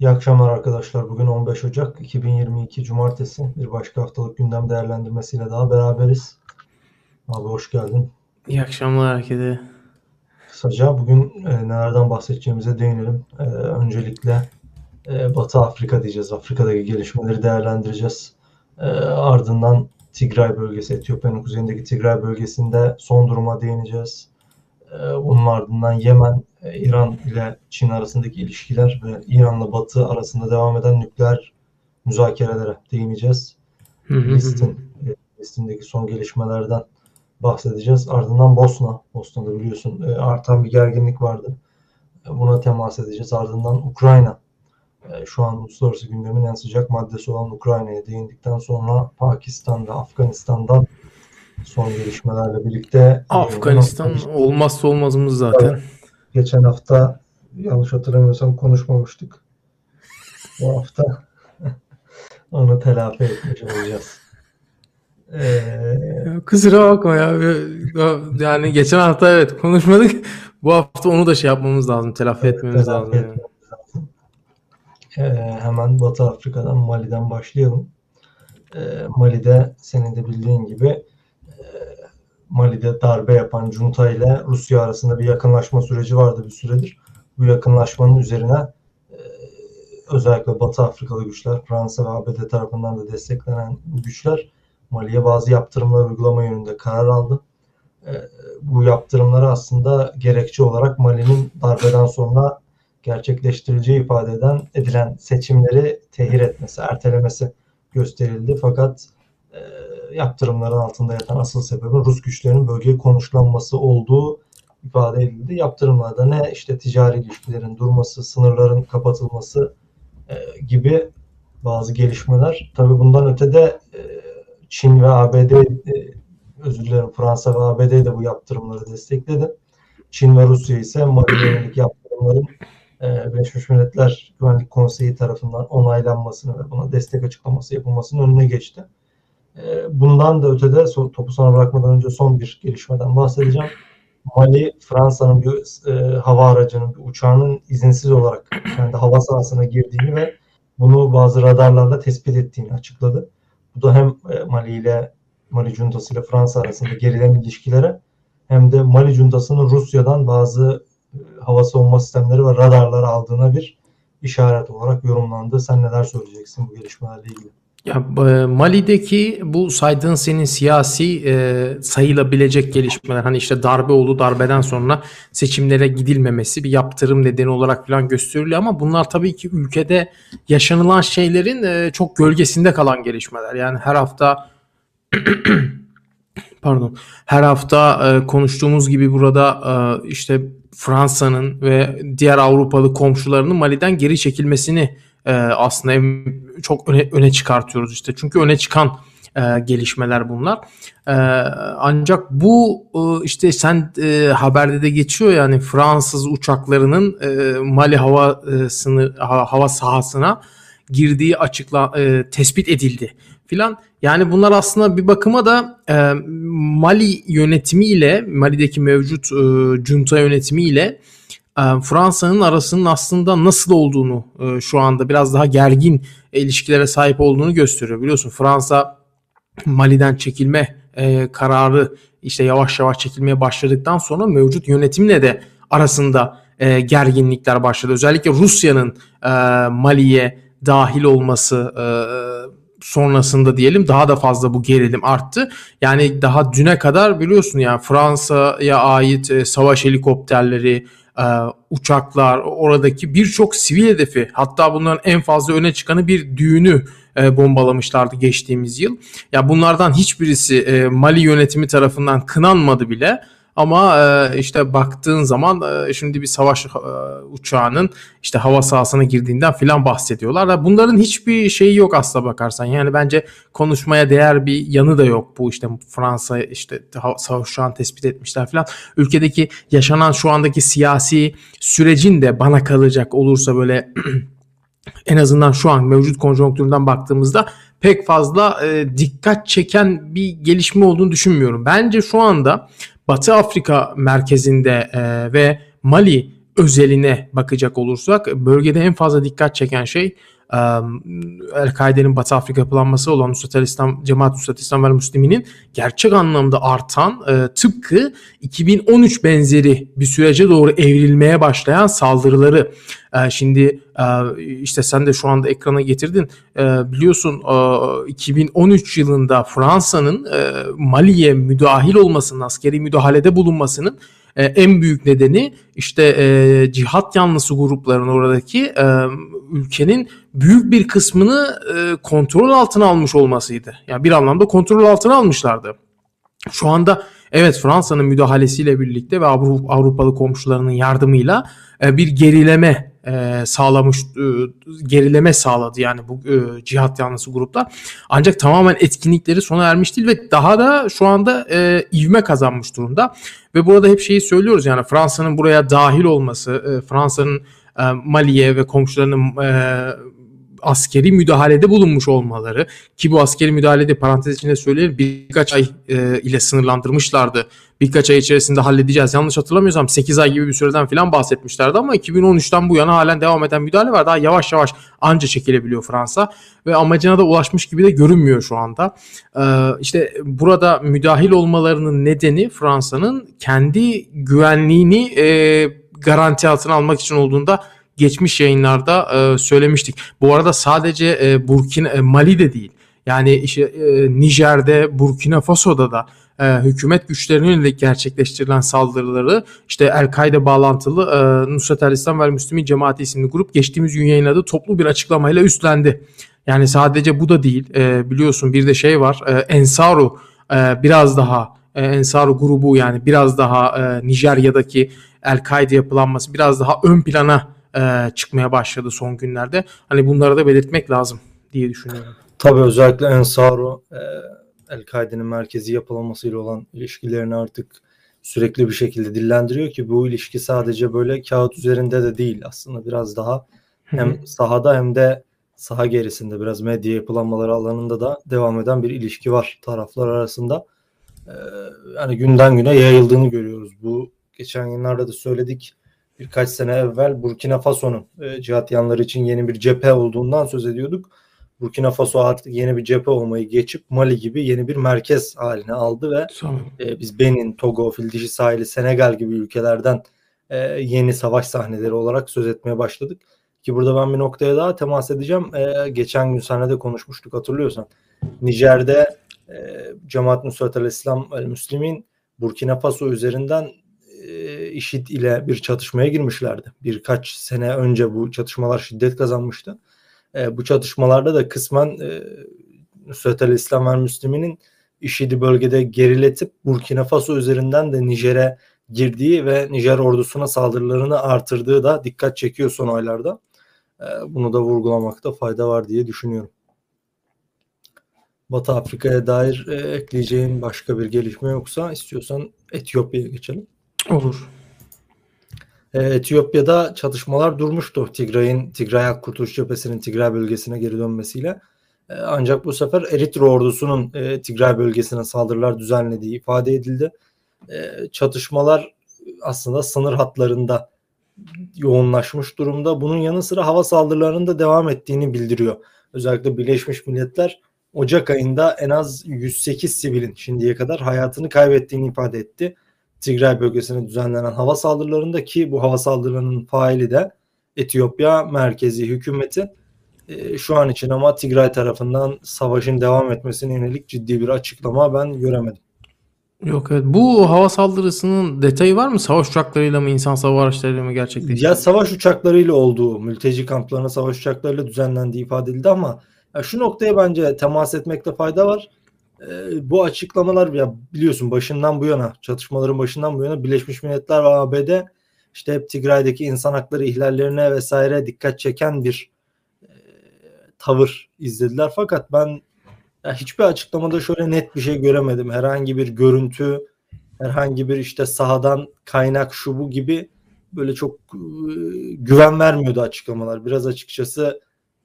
İyi akşamlar arkadaşlar. Bugün 15 Ocak 2022 Cumartesi. Bir başka haftalık gündem değerlendirmesiyle daha beraberiz. Abi hoş geldin. İyi akşamlar herkese. Kısaca bugün e, nelerden bahsedeceğimize değinelim. E, öncelikle e, Batı Afrika diyeceğiz. Afrika'daki gelişmeleri değerlendireceğiz. E, ardından Tigray bölgesi, Etiyopya'nın kuzeyindeki Tigray bölgesinde son duruma değineceğiz. E, bunun ardından Yemen, e, İran ile Çin arasındaki ilişkiler ve İran'la Batı arasında devam eden nükleer müzakerelere değineceğiz. Listin, e, listindeki son gelişmelerden bahsedeceğiz. Ardından Bosna. Bosna'da biliyorsun e, artan bir gerginlik vardı. Buna temas edeceğiz. Ardından Ukrayna. Şu an uluslararası gündemin en sıcak maddesi olan Ukrayna'ya değindikten sonra Pakistan'da, Afganistan'dan son gelişmelerle birlikte Afganistan e, olmazsa olmazımız zaten. Geçen hafta yanlış hatırlamıyorsam konuşmamıştık. Bu hafta onu telafi etmiş olacağız. Ee... Kusura bakma ya. Yani geçen hafta evet konuşmadık. Bu hafta onu da şey yapmamız lazım. Telafi evet, etmemiz telafi lazım. Yani. Ee, hemen Batı Afrika'dan Mali'den başlayalım. Ee, Mali'de senin de bildiğin gibi e, Mali'de darbe yapan junta ile Rusya arasında bir yakınlaşma süreci vardı bir süredir. Bu yakınlaşmanın üzerine e, özellikle Batı Afrikalı güçler, Fransa ve ABD tarafından da desteklenen bu güçler Mali'ye bazı yaptırımlar uygulama yönünde karar aldı. E, bu yaptırımları aslında gerekçe olarak Mali'nin darbeden sonra gerçekleştirileceği ifade eden edilen seçimleri tehir etmesi, ertelemesi gösterildi. Fakat e, yaptırımların altında yatan asıl sebebi Rus güçlerinin bölgeye konuşlanması olduğu ifade edildi. Yaptırımlarda ne işte ticari ilişkilerin durması, sınırların kapatılması e, gibi bazı gelişmeler. Tabii bundan ötede e, Çin ve ABD e, özür dilerim Fransa ve ABD de bu yaptırımları destekledi. Çin ve Rusya ise Mali'ye yaptırımların e, Birleşmiş Milletler Güvenlik Konseyi tarafından onaylanmasını ve buna destek açıklaması yapılmasının önüne geçti. E, bundan da ötede topu sana bırakmadan önce son bir gelişmeden bahsedeceğim. Mali, Fransa'nın bir e, hava aracının, bir uçağının izinsiz olarak kendi hava sahasına girdiğini ve bunu bazı radarlarla tespit ettiğini açıkladı. Bu da hem e, Mali ile Mali Cuntası ile Fransa arasında gerilen ilişkilere hem de Mali Cuntası'nın Rusya'dan bazı e, hava savunma sistemleri ve radarları aldığına bir işaret olarak yorumlandı. Sen neler söyleyeceksin bu gelişmelerle ilgili? Ya e, Mali'deki bu saydığın senin siyasi e, sayılabilecek gelişmeler hani işte darbe oldu darbeden sonra seçimlere gidilmemesi bir yaptırım nedeni olarak falan gösteriliyor ama bunlar tabii ki ülkede yaşanılan şeylerin e, çok gölgesinde kalan gelişmeler. Yani her hafta pardon her hafta e, konuştuğumuz gibi burada e, işte Fransa'nın ve diğer Avrupalı komşularının Mali'den geri çekilmesini e, aslında çok öne, öne çıkartıyoruz işte. Çünkü öne çıkan e, gelişmeler bunlar. E, ancak bu e, işte sen e, haberde de geçiyor yani Fransız uçaklarının e, Mali hava e, sınır hava, hava sahasına girdiği açıkla e, tespit edildi filan. Yani bunlar aslında bir bakıma da e, Mali yönetimiyle Mali'deki mevcut e, junta yönetimiyle ee, Fransa'nın arasının aslında nasıl olduğunu e, şu anda biraz daha gergin ilişkilere sahip olduğunu gösteriyor. Biliyorsun Fransa Mali'den çekilme e, kararı işte yavaş yavaş çekilmeye başladıktan sonra mevcut yönetimle de arasında e, gerginlikler başladı. Özellikle Rusya'nın Mali'ye dahil olması sonrasında diyelim daha da fazla bu gerilim arttı. Yani daha düne kadar biliyorsun yani Fransa'ya ait savaş helikopterleri, e, uçaklar, oradaki birçok sivil hedefi hatta bunların en fazla öne çıkanı bir düğünü e, bombalamışlardı geçtiğimiz yıl. Ya bunlardan hiçbirisi e, Mali yönetimi tarafından kınanmadı bile. Ama e, işte baktığın zaman e, şimdi bir savaş e, uçağının işte hava sahasına girdiğinden filan bahsediyorlar. Bunların hiçbir şeyi yok aslına bakarsan. Yani bence konuşmaya değer bir yanı da yok. Bu işte Fransa işte savaş uçağını tespit etmişler filan. Ülkedeki yaşanan şu andaki siyasi sürecin de bana kalacak olursa böyle en azından şu an mevcut konjonktürden baktığımızda pek fazla e, dikkat çeken bir gelişme olduğunu düşünmüyorum. Bence şu anda Batı Afrika merkezinde e, ve Mali özeline bakacak olursak bölgede en fazla dikkat çeken şey El-Kaide'nin Batı Afrika yapılanması olan Nusret İslam, Cemaat Nusret İslam ve Müslümin'in gerçek anlamda artan e, tıpkı 2013 benzeri bir sürece doğru evrilmeye başlayan saldırıları. E, şimdi e, işte sen de şu anda ekrana getirdin. Biliyorsun e, 2013 yılında Fransa'nın Mali'ye müdahil olmasının, askeri müdahalede bulunmasının e, en büyük nedeni işte e, cihat yanlısı grupların oradaki e, ülkenin büyük bir kısmını e, kontrol altına almış olmasıydı. Yani bir anlamda kontrol altına almışlardı. Şu anda evet Fransa'nın müdahalesiyle birlikte ve Avrupalı komşularının yardımıyla e, bir gerileme e, sağlamış e, gerileme sağladı yani bu e, cihat yanlısı gruplar. Ancak tamamen etkinlikleri sona ermiş değil ve daha da şu anda e, ivme kazanmış durumda. Ve burada hep şeyi söylüyoruz yani Fransa'nın buraya dahil olması, e, Fransa'nın e, Mali'ye ve komşularının e, askeri müdahalede bulunmuş olmaları ki bu askeri müdahalede parantez içinde söyleyelim birkaç ay e, ile sınırlandırmışlardı. Birkaç ay içerisinde halledeceğiz. Yanlış hatırlamıyorsam 8 ay gibi bir süreden falan bahsetmişlerdi ama 2013'ten bu yana halen devam eden müdahale var. Daha yavaş yavaş anca çekilebiliyor Fransa ve amacına da ulaşmış gibi de görünmüyor şu anda. Ee, işte burada müdahil olmalarının nedeni Fransa'nın kendi güvenliğini e, garanti altına almak için olduğunda geçmiş yayınlarda e, söylemiştik. Bu arada sadece e, Burkina e, Mali'de değil. Yani işte e, Nijer'de, Burkina Faso'da da e, hükümet güçlerine yönelik gerçekleştirilen saldırıları işte El-Kaide bağlantılı e, Nusret el-İslam ve Müslümin Cemaati isimli grup geçtiğimiz gün yayınladığı toplu bir açıklamayla üstlendi. Yani sadece bu da değil. E, biliyorsun bir de şey var. E, Ensaru e, biraz daha e, Ensaru grubu yani biraz daha e, Nijerya'daki El-Kaide yapılanması biraz daha ön plana e, çıkmaya başladı son günlerde. Hani bunları da belirtmek lazım diye düşünüyorum. Tabii özellikle Ensaru e, El-Kaide'nin merkezi yapılanmasıyla olan ilişkilerini artık sürekli bir şekilde dillendiriyor ki bu ilişki sadece böyle kağıt üzerinde de değil aslında biraz daha hem sahada hem de saha gerisinde biraz medya yapılanmaları alanında da devam eden bir ilişki var taraflar arasında. Ee, yani günden güne yayıldığını görüyoruz. Bu geçen yıllarda da söyledik birkaç sene evvel Burkina Faso'nun e, cihat yanları için yeni bir cephe olduğundan söz ediyorduk. Burkina Faso artık yeni bir cephe olmayı geçip Mali gibi yeni bir merkez haline aldı ve e, biz Benin, Togo, Fildişi sahili, Senegal gibi ülkelerden e, yeni savaş sahneleri olarak söz etmeye başladık. Ki burada ben bir noktaya daha temas edeceğim. E, geçen gün sahnede konuşmuştuk hatırlıyorsan. Nijer'de e, Cemaat Nusrat el-İslam el-Müslimin Burkina Faso üzerinden IŞİD ile bir çatışmaya girmişlerdi. Birkaç sene önce bu çatışmalar şiddet kazanmıştı. E, bu çatışmalarda da kısmen e, Nusret İslam ve Müslümin'in IŞİD'i bölgede geriletip Burkina Faso üzerinden de Nijer'e girdiği ve Nijer ordusuna saldırılarını artırdığı da dikkat çekiyor son aylarda. E, bunu da vurgulamakta fayda var diye düşünüyorum. Batı Afrika'ya dair e, ekleyeceğin başka bir gelişme yoksa istiyorsan Etiyopya'ya geçelim. Olur. Ee, Etiyopya'da çatışmalar durmuştu Tigray'ın Tigray Halk Kurtuluş Cephesi'nin Tigray bölgesine geri dönmesiyle. Ee, ancak bu sefer Eritre ordusunun e, Tigray bölgesine saldırılar düzenlediği ifade edildi. Ee, çatışmalar aslında sınır hatlarında yoğunlaşmış durumda. Bunun yanı sıra hava saldırılarının da devam ettiğini bildiriyor. Özellikle Birleşmiş Milletler Ocak ayında en az 108 sivilin şimdiye kadar hayatını kaybettiğini ifade etti. Tigray bölgesine düzenlenen hava saldırılarında ki bu hava saldırılarının faili de Etiyopya merkezi hükümeti e, şu an için ama Tigray tarafından savaşın devam etmesine yönelik ciddi bir açıklama ben göremedim. Yok evet. Bu hava saldırısının detayı var mı? Savaş uçaklarıyla mı, insan hava araçlarıyla mı gerçekleşti? Ya savaş uçaklarıyla olduğu, mülteci kamplarına savaş uçaklarıyla düzenlendiği ifade edildi ama ya şu noktaya bence temas etmekte fayda var e, bu açıklamalar ya biliyorsun başından bu yana çatışmaların başından bu yana Birleşmiş Milletler ve ABD işte hep Tigray'daki insan hakları ihlallerine vesaire dikkat çeken bir e, tavır izlediler. Fakat ben ya hiçbir açıklamada şöyle net bir şey göremedim. Herhangi bir görüntü, herhangi bir işte sahadan kaynak şu bu gibi böyle çok e, güven vermiyordu açıklamalar. Biraz açıkçası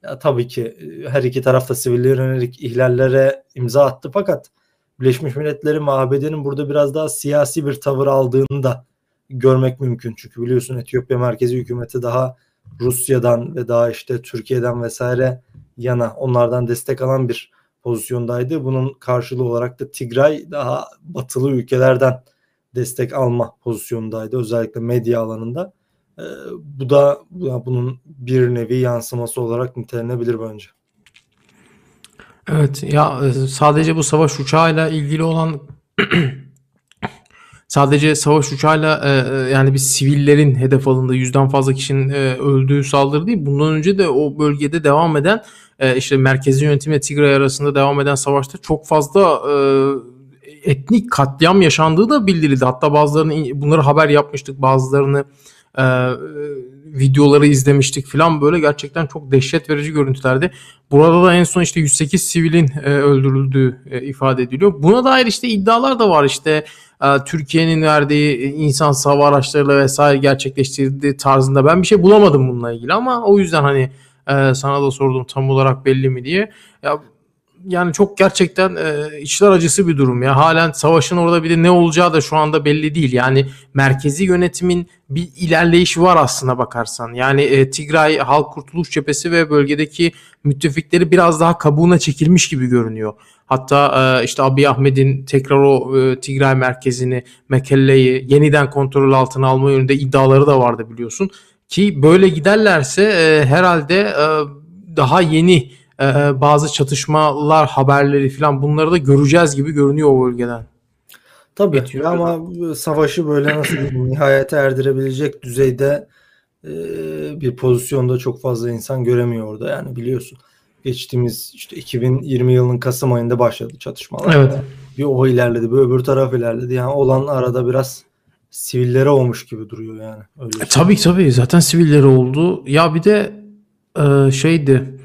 ya tabii ki e, her iki tarafta sivillere yönelik ihlallere imza attı fakat Birleşmiş Milletler'in ve ABD'nin burada biraz daha siyasi bir tavır aldığını da görmek mümkün. Çünkü biliyorsun Etiyopya merkezi hükümeti daha Rusya'dan ve daha işte Türkiye'den vesaire yana onlardan destek alan bir pozisyondaydı. Bunun karşılığı olarak da Tigray daha batılı ülkelerden destek alma pozisyondaydı özellikle medya alanında. Ee, bu da bunun bir nevi yansıması olarak nitelenebilir bence. Evet ya e, sadece bu savaş uçağıyla ilgili olan sadece savaş uçağıyla e, e, yani bir sivillerin hedef alındığı yüzden fazla kişinin e, öldüğü saldırı değil. Bundan önce de o bölgede devam eden işte merkezi yönetim ve Tigray arasında devam eden savaşta çok fazla etnik katliam yaşandığı da bildirildi. Hatta bazılarını bunları haber yapmıştık bazılarını e, videoları izlemiştik falan böyle gerçekten çok dehşet verici görüntülerdi. Burada da en son işte 108 sivilin e, öldürüldüğü e, ifade ediliyor. Buna dair işte iddialar da var işte e, Türkiye'nin verdiği insan hava araçlarıyla vesaire gerçekleştirdiği tarzında ben bir şey bulamadım bununla ilgili ama o yüzden hani e, sana da sordum tam olarak belli mi diye. Ya yani çok gerçekten e, içler acısı bir durum ya. Halen savaşın orada bir de ne olacağı da şu anda belli değil. Yani merkezi yönetimin bir ilerleyişi var aslına bakarsan. Yani e, Tigray Halk Kurtuluş Cephesi ve bölgedeki müttefikleri biraz daha kabuğuna çekilmiş gibi görünüyor. Hatta e, işte Abiy Ahmet'in tekrar o e, Tigray merkezini, Mekelle'yi yeniden kontrol altına alma yönünde iddiaları da vardı biliyorsun. Ki böyle giderlerse e, herhalde e, daha yeni e, bazı çatışmalar haberleri falan bunları da göreceğiz gibi görünüyor o bölgeden. Tabii Getiriyor ama savaşı böyle nasıl nihayete erdirebilecek düzeyde e, bir pozisyonda çok fazla insan göremiyor orada yani biliyorsun. Geçtiğimiz işte 2020 yılının Kasım ayında başladı çatışmalar. Evet. Bir o ilerledi, bir öbür taraf ilerledi. Yani olan arada biraz sivillere olmuş gibi duruyor yani. Öyle e, tabii tabii zaten sivilleri oldu. Ya bir de e, şeydi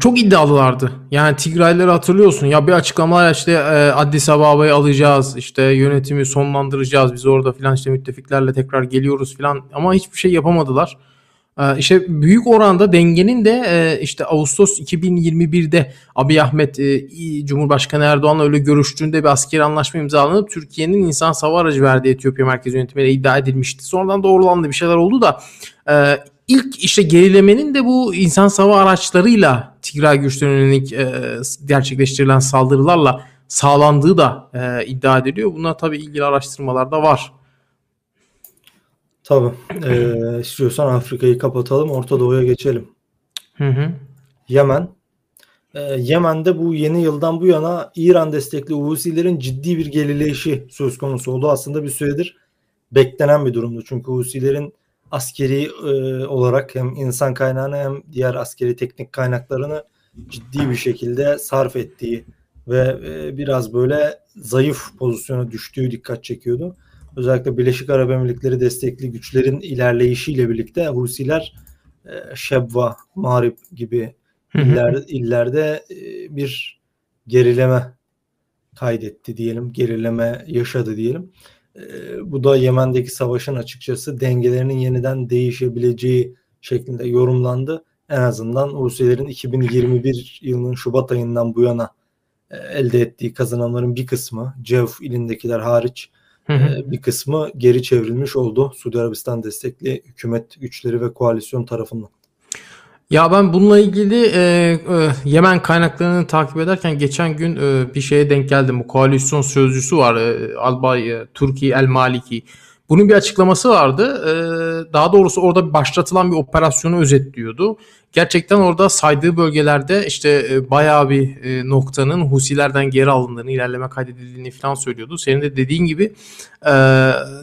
çok iddialılardı. Yani Tigrayları hatırlıyorsun. Ya bir açıklamalar işte e, Addis Ababa'yı alacağız. işte yönetimi sonlandıracağız. Biz orada filan işte müttefiklerle tekrar geliyoruz filan. Ama hiçbir şey yapamadılar. Ee, işte büyük oranda dengenin de e, işte Ağustos 2021'de Abiy Ahmet e, Cumhurbaşkanı Erdoğan'la öyle görüştüğünde bir askeri anlaşma imzalanıp Türkiye'nin insan sava aracı verdiği Etiyopya merkezi yönetimiyle iddia edilmişti. Sonradan doğrulandı bir şeyler oldu da ilk işte gerilemenin de bu insan sava araçlarıyla Tigray güçlerine yönelik e, gerçekleştirilen saldırılarla sağlandığı da e, iddia ediliyor. Bunlar tabii ilgili araştırmalar da var. Tabii. Ee, istiyorsan Afrika'yı kapatalım. Orta Doğu'ya geçelim. Hı hı. Yemen. Ee, Yemen'de bu yeni yıldan bu yana İran destekli Husilerin ciddi bir gerileyişi söz konusu oldu. Aslında bir süredir beklenen bir durumdu. Çünkü Husilerin askeri e, olarak hem insan kaynağını hem diğer askeri teknik kaynaklarını ciddi bir şekilde sarf ettiği ve e, biraz böyle zayıf pozisyona düştüğü dikkat çekiyordu. Özellikle Birleşik Arap Emirlikleri destekli güçlerin ilerleyişiyle birlikte Husiler e, Şebva, Marib gibi iller, illerde e, bir gerileme kaydetti diyelim, gerileme yaşadı diyelim. Ee, bu da Yemen'deki savaşın açıkçası dengelerinin yeniden değişebileceği şeklinde yorumlandı. En azından Husilerin 2021 yılının Şubat ayından bu yana e, elde ettiği kazanımların bir kısmı Cevf ilindekiler hariç e, bir kısmı geri çevrilmiş oldu. Suudi Arabistan destekli hükümet güçleri ve koalisyon tarafından. Ya ben bununla ilgili e, e, Yemen kaynaklarını takip ederken geçen gün e, bir şeye denk geldim. Bu koalisyon sözcüsü var. E, Albay e, Türkiye El Maliki. Bunun bir açıklaması vardı. E, daha doğrusu orada başlatılan bir operasyonu özetliyordu. Gerçekten orada saydığı bölgelerde işte e, bayağı bir e, noktanın Husilerden geri alındığını, ilerleme kaydedildiğini falan söylüyordu. Senin de dediğin gibi e,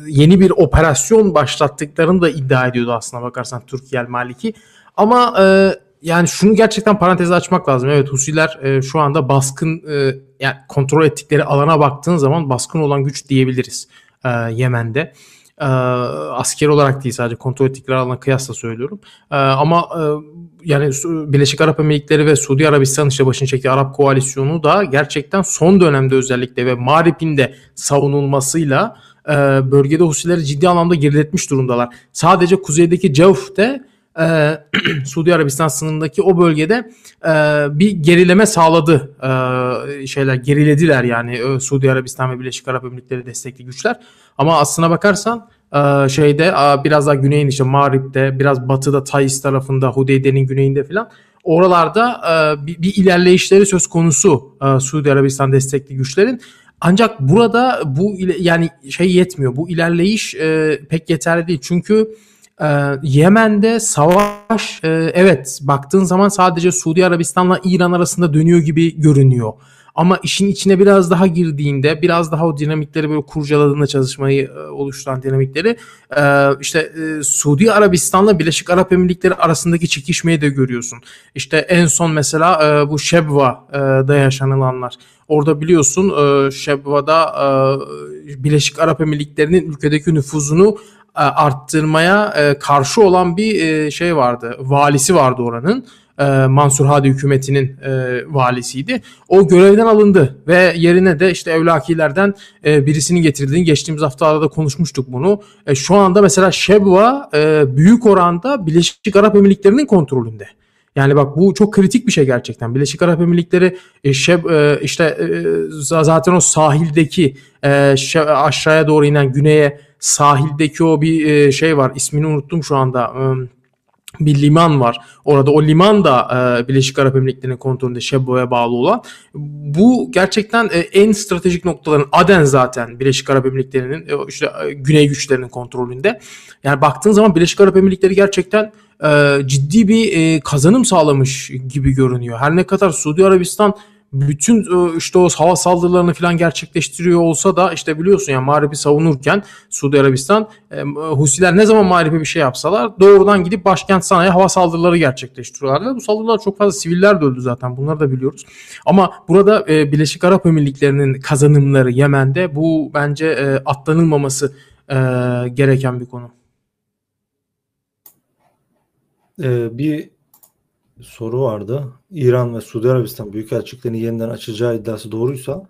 yeni bir operasyon başlattıklarını da iddia ediyordu aslına bakarsan Türkiye El Maliki. Ama e, yani şunu gerçekten parantezi açmak lazım. Evet Husiler e, şu anda baskın e, yani kontrol ettikleri alana baktığın zaman baskın olan güç diyebiliriz e, Yemen'de. E, asker olarak değil sadece kontrol ettikleri alana kıyasla söylüyorum. E, ama e, yani Birleşik Arap Emirlikleri ve Suudi Arabistan işte başını çektiği Arap koalisyonu da gerçekten son dönemde özellikle ve Marip'in de savunulmasıyla e, bölgede Husileri ciddi anlamda geriletmiş durumdalar. Sadece kuzeydeki Cevf'te e, Suudi Arabistan sınırındaki o bölgede e, bir gerileme sağladı e, şeyler gerilediler yani e, Suudi Arabistan ve Birleşik Arap Emirlikleri destekli güçler ama aslına bakarsan e, şeyde e, biraz daha güneyin işte Mağrib'de biraz batıda Tayis tarafında Hudeyde'nin güneyinde filan oralarda e, bir, bir ilerleyişleri söz konusu e, Suudi Arabistan destekli güçlerin. Ancak burada bu yani şey yetmiyor. Bu ilerleyiş e, pek yeterli değil. Çünkü e, Yemen'de savaş e, evet baktığın zaman sadece Suudi Arabistan'la İran arasında dönüyor gibi görünüyor. Ama işin içine biraz daha girdiğinde, biraz daha o dinamikleri böyle kurcaladığında çalışmayı e, oluşturan dinamikleri e, işte e, Suudi Arabistan'la Birleşik Arap Emirlikleri arasındaki çekişmeyi de görüyorsun. İşte en son mesela e, bu Şebva'da yaşanılanlar. Orada biliyorsun e, Şebva'da e, Birleşik Arap Emirlikleri'nin ülkedeki nüfuzunu e, arttırmaya e, karşı olan bir e, şey vardı. Valisi vardı oranın. Mansur Hadi hükümetinin valisiydi. O görevden alındı ve yerine de işte evlakilerden birisinin getirildiğini geçtiğimiz haftalarda konuşmuştuk bunu. Şu anda mesela Şebva büyük oranda Birleşik Arap Emirlikleri'nin kontrolünde. Yani bak bu çok kritik bir şey gerçekten. Birleşik Arap Emirlikleri şeb, işte zaten o sahildeki aşağıya doğru inen güneye sahildeki o bir e, şey var. İsmini unuttum şu anda. E, bir liman var. Orada o liman da e, Birleşik Arap Emirlikleri'nin kontrolünde Şebbo'ya bağlı olan. Bu gerçekten e, en stratejik noktaların Aden zaten Birleşik Arap Emirlikleri'nin e, işte e, güney güçlerinin kontrolünde. Yani baktığın zaman Birleşik Arap Emirlikleri gerçekten e, ciddi bir e, kazanım sağlamış gibi görünüyor. Her ne kadar Suudi Arabistan bütün e, işte o hava saldırılarını falan gerçekleştiriyor olsa da işte biliyorsun ya Mağrib'i savunurken Suudi Arabistan e, Husiler ne zaman Mağrib'e bir şey yapsalar doğrudan gidip başkent Sana'ya hava saldırıları gerçekleştiriyorlardı. Bu saldırılar çok fazla siviller de öldü zaten bunları da biliyoruz. Ama burada e, Birleşik Arap Emirlikleri'nin kazanımları Yemen'de bu bence e, atlanılmaması e, gereken bir konu. Bir soru vardı. İran ve Suudi Arabistan büyükelçiliklerini yeniden açacağı iddiası doğruysa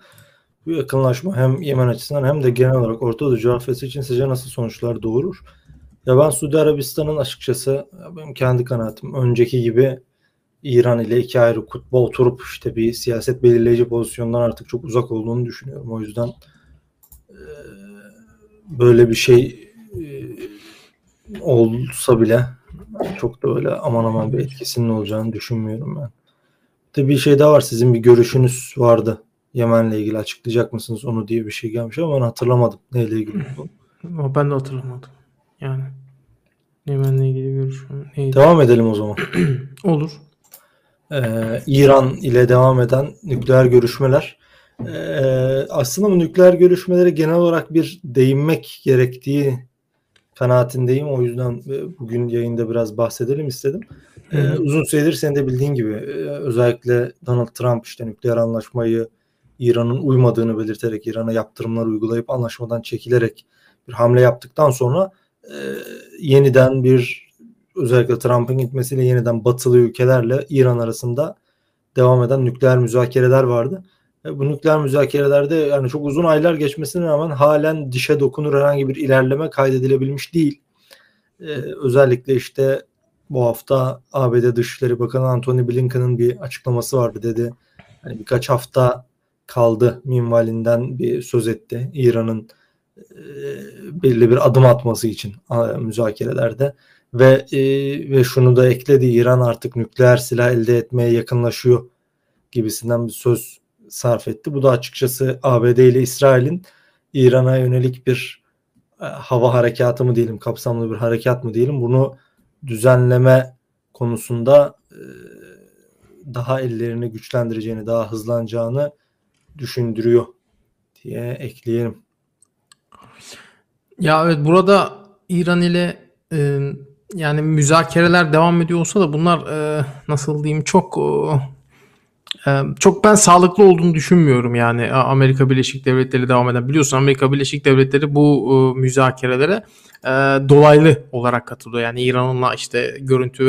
bu yakınlaşma hem Yemen açısından hem de genel olarak Orta Doğu coğrafyası için sizce nasıl sonuçlar doğurur? Ya ben Suudi Arabistan'ın açıkçası benim kendi kanaatim önceki gibi İran ile iki ayrı kutba oturup işte bir siyaset belirleyici pozisyondan artık çok uzak olduğunu düşünüyorum. O yüzden böyle bir şey olsa bile çok da öyle aman aman bir etkisinin olacağını düşünmüyorum ben. Tabii bir şey daha var. Sizin bir görüşünüz vardı. Yemen'le ilgili açıklayacak mısınız onu diye bir şey gelmiş ama ben hatırlamadım. Neyle ilgili bu? Ben de hatırlamadım. Yani Yemen'le ilgili görüşüm neydi? Devam edelim o zaman. Olur. Ee, İran ile devam eden nükleer görüşmeler. Ee, aslında bu nükleer görüşmelere genel olarak bir değinmek gerektiği kanaatindeyim. O yüzden e, bugün yayında biraz bahsedelim istedim. Ee, uzun süredir senin de bildiğin gibi e, özellikle Donald Trump işte nükleer anlaşmayı İran'ın uymadığını belirterek İran'a yaptırımlar uygulayıp anlaşmadan çekilerek bir hamle yaptıktan sonra e, yeniden bir özellikle Trump'ın gitmesiyle yeniden batılı ülkelerle İran arasında devam eden nükleer müzakereler vardı. E, bu nükleer müzakerelerde yani çok uzun aylar geçmesine rağmen halen dişe dokunur herhangi bir ilerleme kaydedilebilmiş değil. Ee, özellikle işte bu hafta ABD Dışişleri Bakanı Antony Blinken'ın bir açıklaması vardı dedi. Hani birkaç hafta kaldı minvalinden bir söz etti. İran'ın e, belli bir adım atması için müzakerelerde ve e, ve şunu da ekledi İran artık nükleer silah elde etmeye yakınlaşıyor gibisinden bir söz sarf etti. Bu da açıkçası ABD ile İsrail'in İran'a yönelik bir e, hava harekatı mı diyelim, kapsamlı bir harekat mı diyelim bunu düzenleme konusunda e, daha ellerini güçlendireceğini, daha hızlanacağını düşündürüyor diye ekleyelim. Ya evet burada İran ile e, yani müzakereler devam ediyor olsa da bunlar e, nasıl diyeyim çok e, çok ben sağlıklı olduğunu düşünmüyorum yani Amerika Birleşik Devletleri devam eden. Biliyorsun Amerika Birleşik Devletleri bu müzakerelere dolaylı olarak katılıyor. Yani İran'la işte görüntü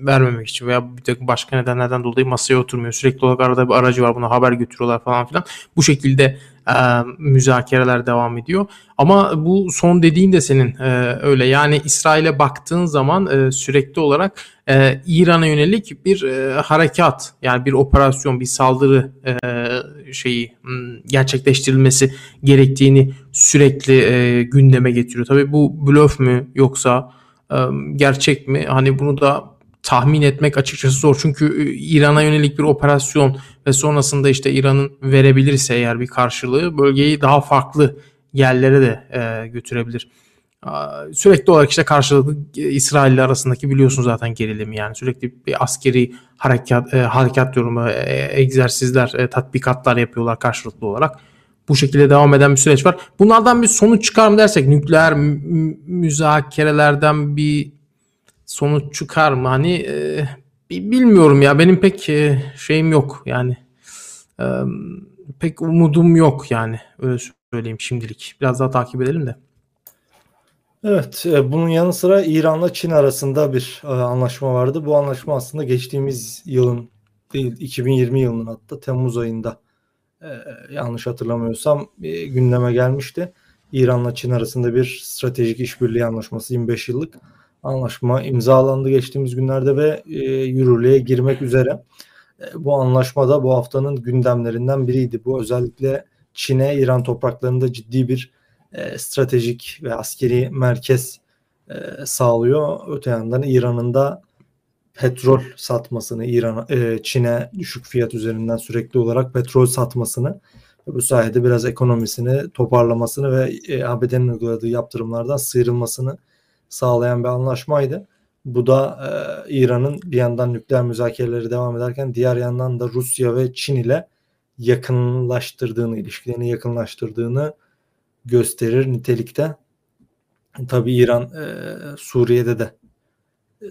vermemek için veya bir takım başka nedenlerden dolayı masaya oturmuyor. Sürekli olarak arada bir aracı var buna haber götürüyorlar falan filan. Bu şekilde e, müzakereler devam ediyor. Ama bu son dediğin de senin e, öyle. Yani İsrail'e baktığın zaman e, sürekli olarak e, İran'a yönelik bir e, harekat yani bir operasyon bir saldırı e, şeyi gerçekleştirilmesi gerektiğini sürekli e, gündeme getiriyor. Tabii bu blöf mü yoksa e, gerçek mi? Hani bunu da tahmin etmek açıkçası zor. Çünkü İran'a yönelik bir operasyon ve sonrasında işte İran'ın verebilirse eğer bir karşılığı bölgeyi daha farklı yerlere de e, götürebilir. Sürekli olarak işte karşılıklı İsrail ile arasındaki biliyorsun zaten gerilimi yani sürekli bir askeri harekat e, harekat diyorum e, egzersizler, e, tatbikatlar yapıyorlar karşılıklı olarak. Bu şekilde devam eden bir süreç var. Bunlardan bir sonuç çıkar mı dersek nükleer müzakerelerden bir sonuç çıkar mı? Hani e, bilmiyorum ya benim pek e, şeyim yok yani e, pek umudum yok yani öyle söyleyeyim şimdilik. Biraz daha takip edelim de. Evet, e, bunun yanı sıra İran'la Çin arasında bir e, anlaşma vardı. Bu anlaşma aslında geçtiğimiz yılın değil 2020 yılının hatta Temmuz ayında e, yanlış hatırlamıyorsam gündeme gelmişti. İran'la Çin arasında bir stratejik işbirliği anlaşması 25 yıllık anlaşma imzalandı geçtiğimiz günlerde ve yürürlüğe girmek üzere. Bu anlaşma da bu haftanın gündemlerinden biriydi. Bu özellikle Çin'e İran topraklarında ciddi bir e, stratejik ve askeri merkez e, sağlıyor. Öte yandan İran'ın da petrol satmasını, İran e, Çin'e düşük fiyat üzerinden sürekli olarak petrol satmasını bu sayede biraz ekonomisini toparlamasını ve e, ABD'nin uyguladığı yaptırımlardan sıyrılmasını sağlayan bir anlaşmaydı. Bu da e, İran'ın bir yandan nükleer müzakereleri devam ederken diğer yandan da Rusya ve Çin ile yakınlaştırdığını, ilişkilerini yakınlaştırdığını gösterir nitelikte. Tabi İran e, Suriye'de de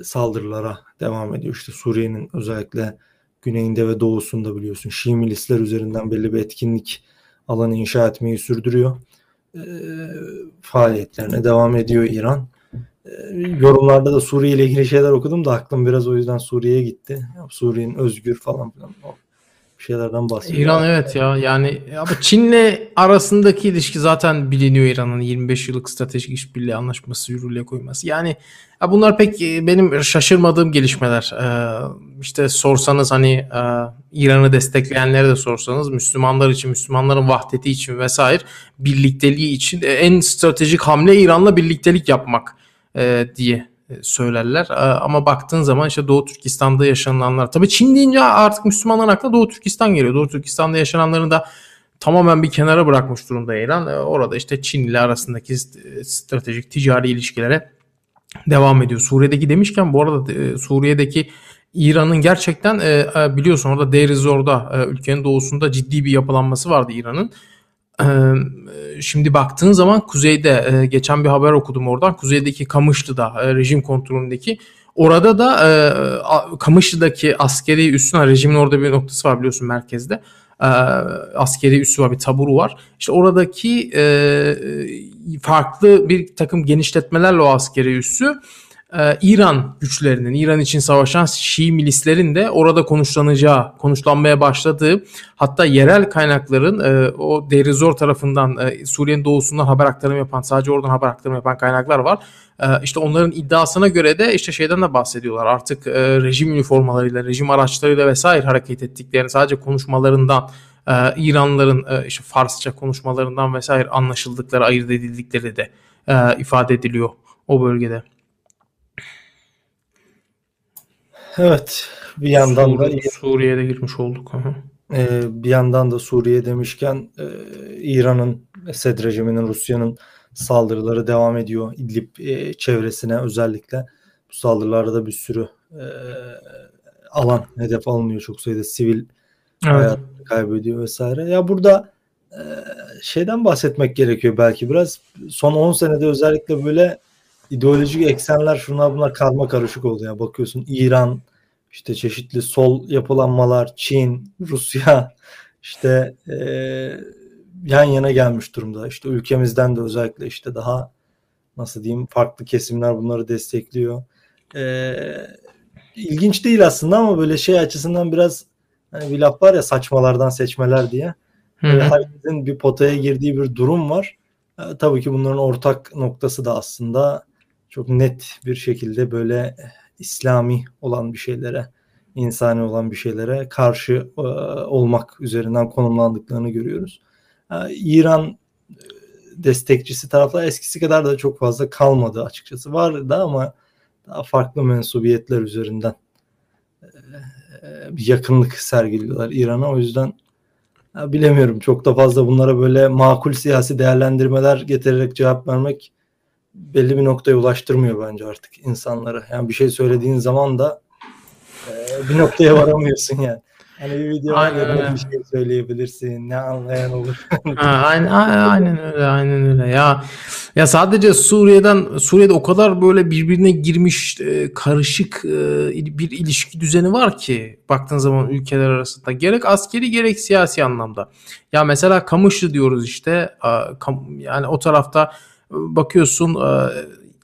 saldırılara devam ediyor. İşte Suriye'nin özellikle güneyinde ve doğusunda biliyorsun Şii milisler üzerinden belli bir etkinlik alanı inşa etmeyi sürdürüyor. E, faaliyetlerine devam ediyor İran. E, yorumlarda da Suriye ile ilgili şeyler okudum da aklım biraz o yüzden Suriye'ye gitti. Suriye'nin özgür falan filan şeylerden bahsediyor. İran evet ya yani ama Çin'le arasındaki ilişki zaten biliniyor İran'ın 25 yıllık stratejik işbirliği anlaşması yürürlüğe koyması. Yani ya bunlar pek e, benim şaşırmadığım gelişmeler. Ee, işte sorsanız hani e, İran'ı destekleyenlere de sorsanız Müslümanlar için, Müslümanların vahdeti için vesaire birlikteliği için e, en stratejik hamle İran'la birliktelik yapmak e, diye e, söylerler. Ama baktığın zaman işte Doğu Türkistan'da yaşananlar. Tabii Çin deyince artık Müslümanların aklına Doğu Türkistan geliyor. Doğu Türkistan'da yaşananların da tamamen bir kenara bırakmış durumda İran. E, orada işte Çin ile arasındaki stratejik ticari ilişkilere devam ediyor. Suriye'deki demişken bu arada e, Suriye'deki İran'ın gerçekten biliyorsun orada Deir Zor'da ülkenin doğusunda ciddi bir yapılanması vardı İran'ın şimdi baktığın zaman kuzeyde geçen bir haber okudum oradan. Kuzeydeki Kamışlı'da rejim kontrolündeki orada da Kamışlı'daki askeri üssün rejimin orada bir noktası var biliyorsun merkezde. askeri üssü var bir taburu var. İşte oradaki farklı bir takım genişletmelerle o askeri üssü e, İran güçlerinin, İran için savaşan Şii milislerin de orada konuşlanacağı, konuşlanmaya başladığı hatta yerel kaynakların e, o Derizor tarafından e, Suriye'nin doğusundan haber aktarımı yapan, sadece oradan haber aktarımı yapan kaynaklar var. E, işte onların iddiasına göre de işte şeyden de bahsediyorlar. Artık e, rejim üniformalarıyla, rejim araçlarıyla vesaire hareket ettiklerini sadece konuşmalarından e, İranlıların e, işte Farsça konuşmalarından vesaire anlaşıldıkları, ayırt edildikleri de ifade ediliyor o bölgede. Evet. Bir yandan Suriye, da Suriye'de girmiş olduk. E, bir yandan da Suriye demişken e, İran'ın Esed rejiminin Rusya'nın saldırıları devam ediyor. İdlib e, çevresine özellikle bu saldırılarda bir sürü e, alan hedef alınıyor. Çok sayıda sivil evet. hayat kaybediyor vesaire. Ya burada e, şeyden bahsetmek gerekiyor belki biraz. Son 10 senede özellikle böyle ideolojik eksenler şunlar bunlar karma karışık oldu. Yani bakıyorsun İran, işte çeşitli sol yapılanmalar, Çin, Rusya işte e, yan yana gelmiş durumda. İşte ülkemizden de özellikle işte daha nasıl diyeyim farklı kesimler bunları destekliyor. E, ilginç değil aslında ama böyle şey açısından biraz hani bir laf var ya saçmalardan seçmeler diye. Herkesin bir potaya girdiği bir durum var. E, tabii ki bunların ortak noktası da aslında çok net bir şekilde böyle İslami olan bir şeylere insani olan bir şeylere karşı e, olmak üzerinden konumlandıklarını görüyoruz. E, İran destekçisi taraflar eskisi kadar da çok fazla kalmadı açıkçası. Vardı ama daha farklı mensubiyetler üzerinden bir yakınlık sergiliyorlar İran'a. O yüzden bilemiyorum çok da fazla bunlara böyle makul siyasi değerlendirmeler getirerek cevap vermek belli bir noktaya ulaştırmıyor bence artık insanlara. Yani bir şey söylediğin zaman da e, bir noktaya varamıyorsun yani. Hani bir video Aynen bir şey söyleyebilirsin. Ne anlayan olur. Ha, aynen, aynen öyle, aynen öyle. Ya ya sadece Suriye'den Suriye'de o kadar böyle birbirine girmiş e, karışık e, bir ilişki düzeni var ki baktığın zaman ülkeler arasında gerek askeri gerek siyasi anlamda. Ya mesela Kamışlı diyoruz işte. Yani o tarafta bakıyorsun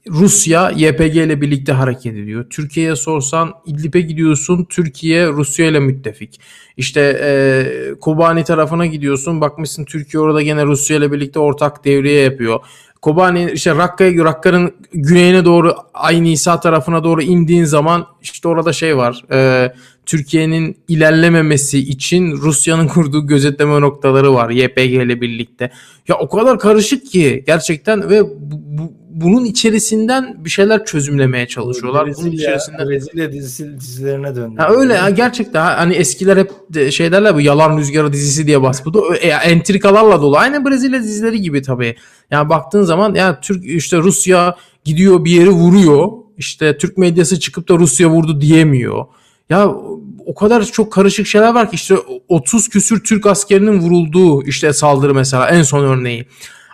Rusya YPG ile birlikte hareket ediyor. Türkiye'ye sorsan İdlib'e gidiyorsun Türkiye Rusya ile müttefik. İşte e, Kobani tarafına gidiyorsun bakmışsın Türkiye orada gene Rusya ile birlikte ortak devriye yapıyor. Kobani işte Rakka'ya Rakka'nın güneyine doğru Ay Nisa tarafına doğru indiğin zaman işte orada şey var. E, Türkiye'nin ilerlememesi için Rusya'nın kurduğu gözetleme noktaları var YPG ile birlikte. Ya o kadar karışık ki gerçekten ve bu, bu bunun içerisinden bir şeyler çözümlemeye çalışıyorlar. Brezilya, bunun içerisinden Brezilya dizisi, dizilerine döndü. Ha öyle ya gerçekten hani eskiler hep şey derler bu yalan rüzgarı dizisi diye basbudu. E, entrikalarla dolu. Aynı Brezilya dizileri gibi tabii. Yani baktığın zaman ya Türk işte Rusya gidiyor bir yeri vuruyor. İşte Türk medyası çıkıp da Rusya vurdu diyemiyor. Ya o kadar çok karışık şeyler var ki işte 30 küsür Türk askerinin vurulduğu işte saldırı mesela en son örneği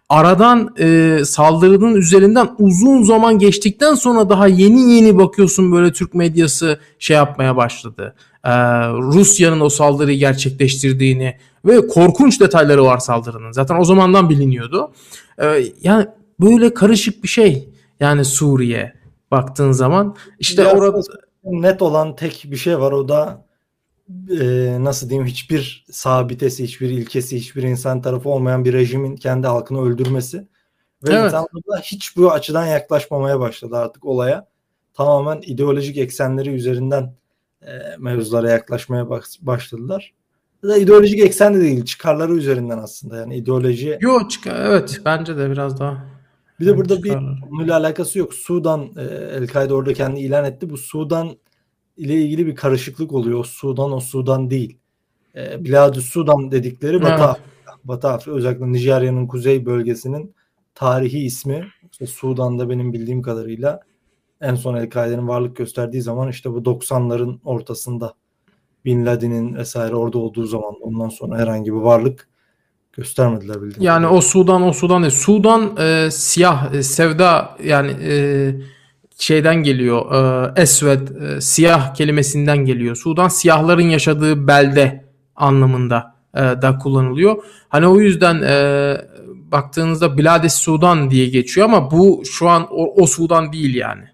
aradan e, saldırının üzerinden uzun zaman geçtikten sonra daha yeni yeni bakıyorsun böyle Türk medyası şey yapmaya başladı. E, Rusya'nın o saldırıyı gerçekleştirdiğini ve korkunç detayları var saldırının. Zaten o zamandan biliniyordu. E, yani böyle karışık bir şey yani Suriye baktığın zaman işte Biraz orada net olan tek bir şey var o da e, nasıl diyeyim hiçbir sabitesi, hiçbir ilkesi, hiçbir insan tarafı olmayan bir rejimin kendi halkını öldürmesi. Ve Evet. insanlar da hiç bu açıdan yaklaşmamaya başladı artık olaya. Tamamen ideolojik eksenleri üzerinden e, mevzulara yaklaşmaya baş- başladılar. Ya da ideolojik eksen de değil, çıkarları üzerinden aslında. Yani ideoloji Yo çıkar evet bence de biraz daha. bir de burada bir çıkarlar. konuyla alakası yok. Sudan e, El-Kaide orada kendi ilan etti. Bu Sudan ile ilgili bir karışıklık oluyor. O Sudan o Sudan değil. E, Biladü Sudan dedikleri Batı Evet. Afrika. Batı Afrika özellikle Nijerya'nın kuzey bölgesinin tarihi ismi. İşte Sudan'da benim bildiğim kadarıyla en son El-Kaide'nin varlık gösterdiği zaman işte bu 90'ların ortasında Bin Laden'in vesaire orada olduğu zaman ondan sonra herhangi bir varlık göstermediler bildiğim Yani kadarıyla. o Sudan o Sudan değil. Sudan e, siyah e, sevda yani e, şeyden geliyor. E, esved e, siyah kelimesinden geliyor. Sudan siyahların yaşadığı belde anlamında e, da kullanılıyor. Hani o yüzden e, baktığınızda Bilades Sudan diye geçiyor ama bu şu an o, o Sudan değil yani.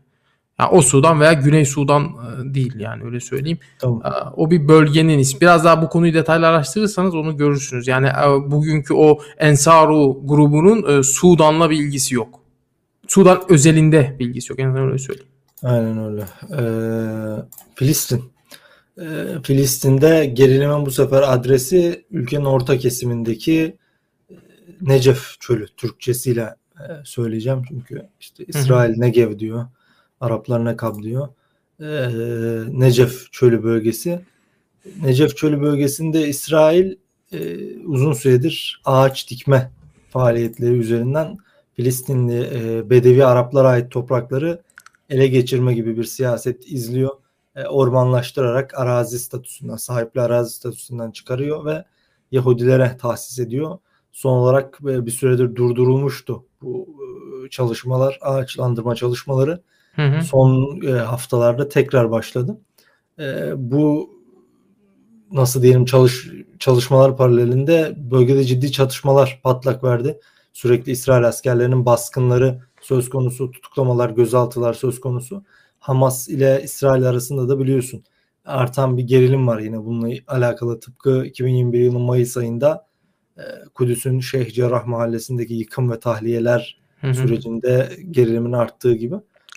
Yani o Sudan veya Güney Sudan e, değil yani öyle söyleyeyim. Tamam. Ee, O bir bölgenin ismi. Biraz daha bu konuyu detaylı araştırırsanız onu görürsünüz. Yani e, bugünkü o Ensaru grubunun e, Sudan'la bir ilgisi yok. Sudan özelinde bir ilgisi yok. En azından öyle söyleyeyim. Aynen öyle. Ee, Filistin. Ee, Filistin'de gerilimin bu sefer adresi ülkenin orta kesimindeki e, Necef çölü Türkçesiyle e, söyleyeceğim çünkü işte İsrail Negev diyor. Araplar Nekab diyor. Ee, Necef çölü bölgesi. Necef çölü bölgesinde İsrail e, uzun süredir ağaç dikme faaliyetleri üzerinden Filistinli e, Bedevi Araplara ait toprakları ele geçirme gibi bir siyaset izliyor. E, ormanlaştırarak arazi statüsünden, sahipli arazi statüsünden çıkarıyor ve Yahudilere tahsis ediyor. Son olarak e, bir süredir durdurulmuştu bu e, çalışmalar, ağaçlandırma çalışmaları. Hı hı. Son e, haftalarda tekrar başladı. E, bu nasıl diyelim çalış çalışmalar paralelinde bölgede ciddi çatışmalar patlak verdi. Sürekli İsrail askerlerinin baskınları söz konusu, tutuklamalar, gözaltılar söz konusu. Hamas ile İsrail arasında da biliyorsun artan bir gerilim var yine bununla alakalı. Tıpkı 2021 yılının Mayıs ayında e, Kudüs'ün Şeyh Cerrah mahallesindeki yıkım ve tahliyeler Hı hı. sürecinde gerilimin arttığı gibi.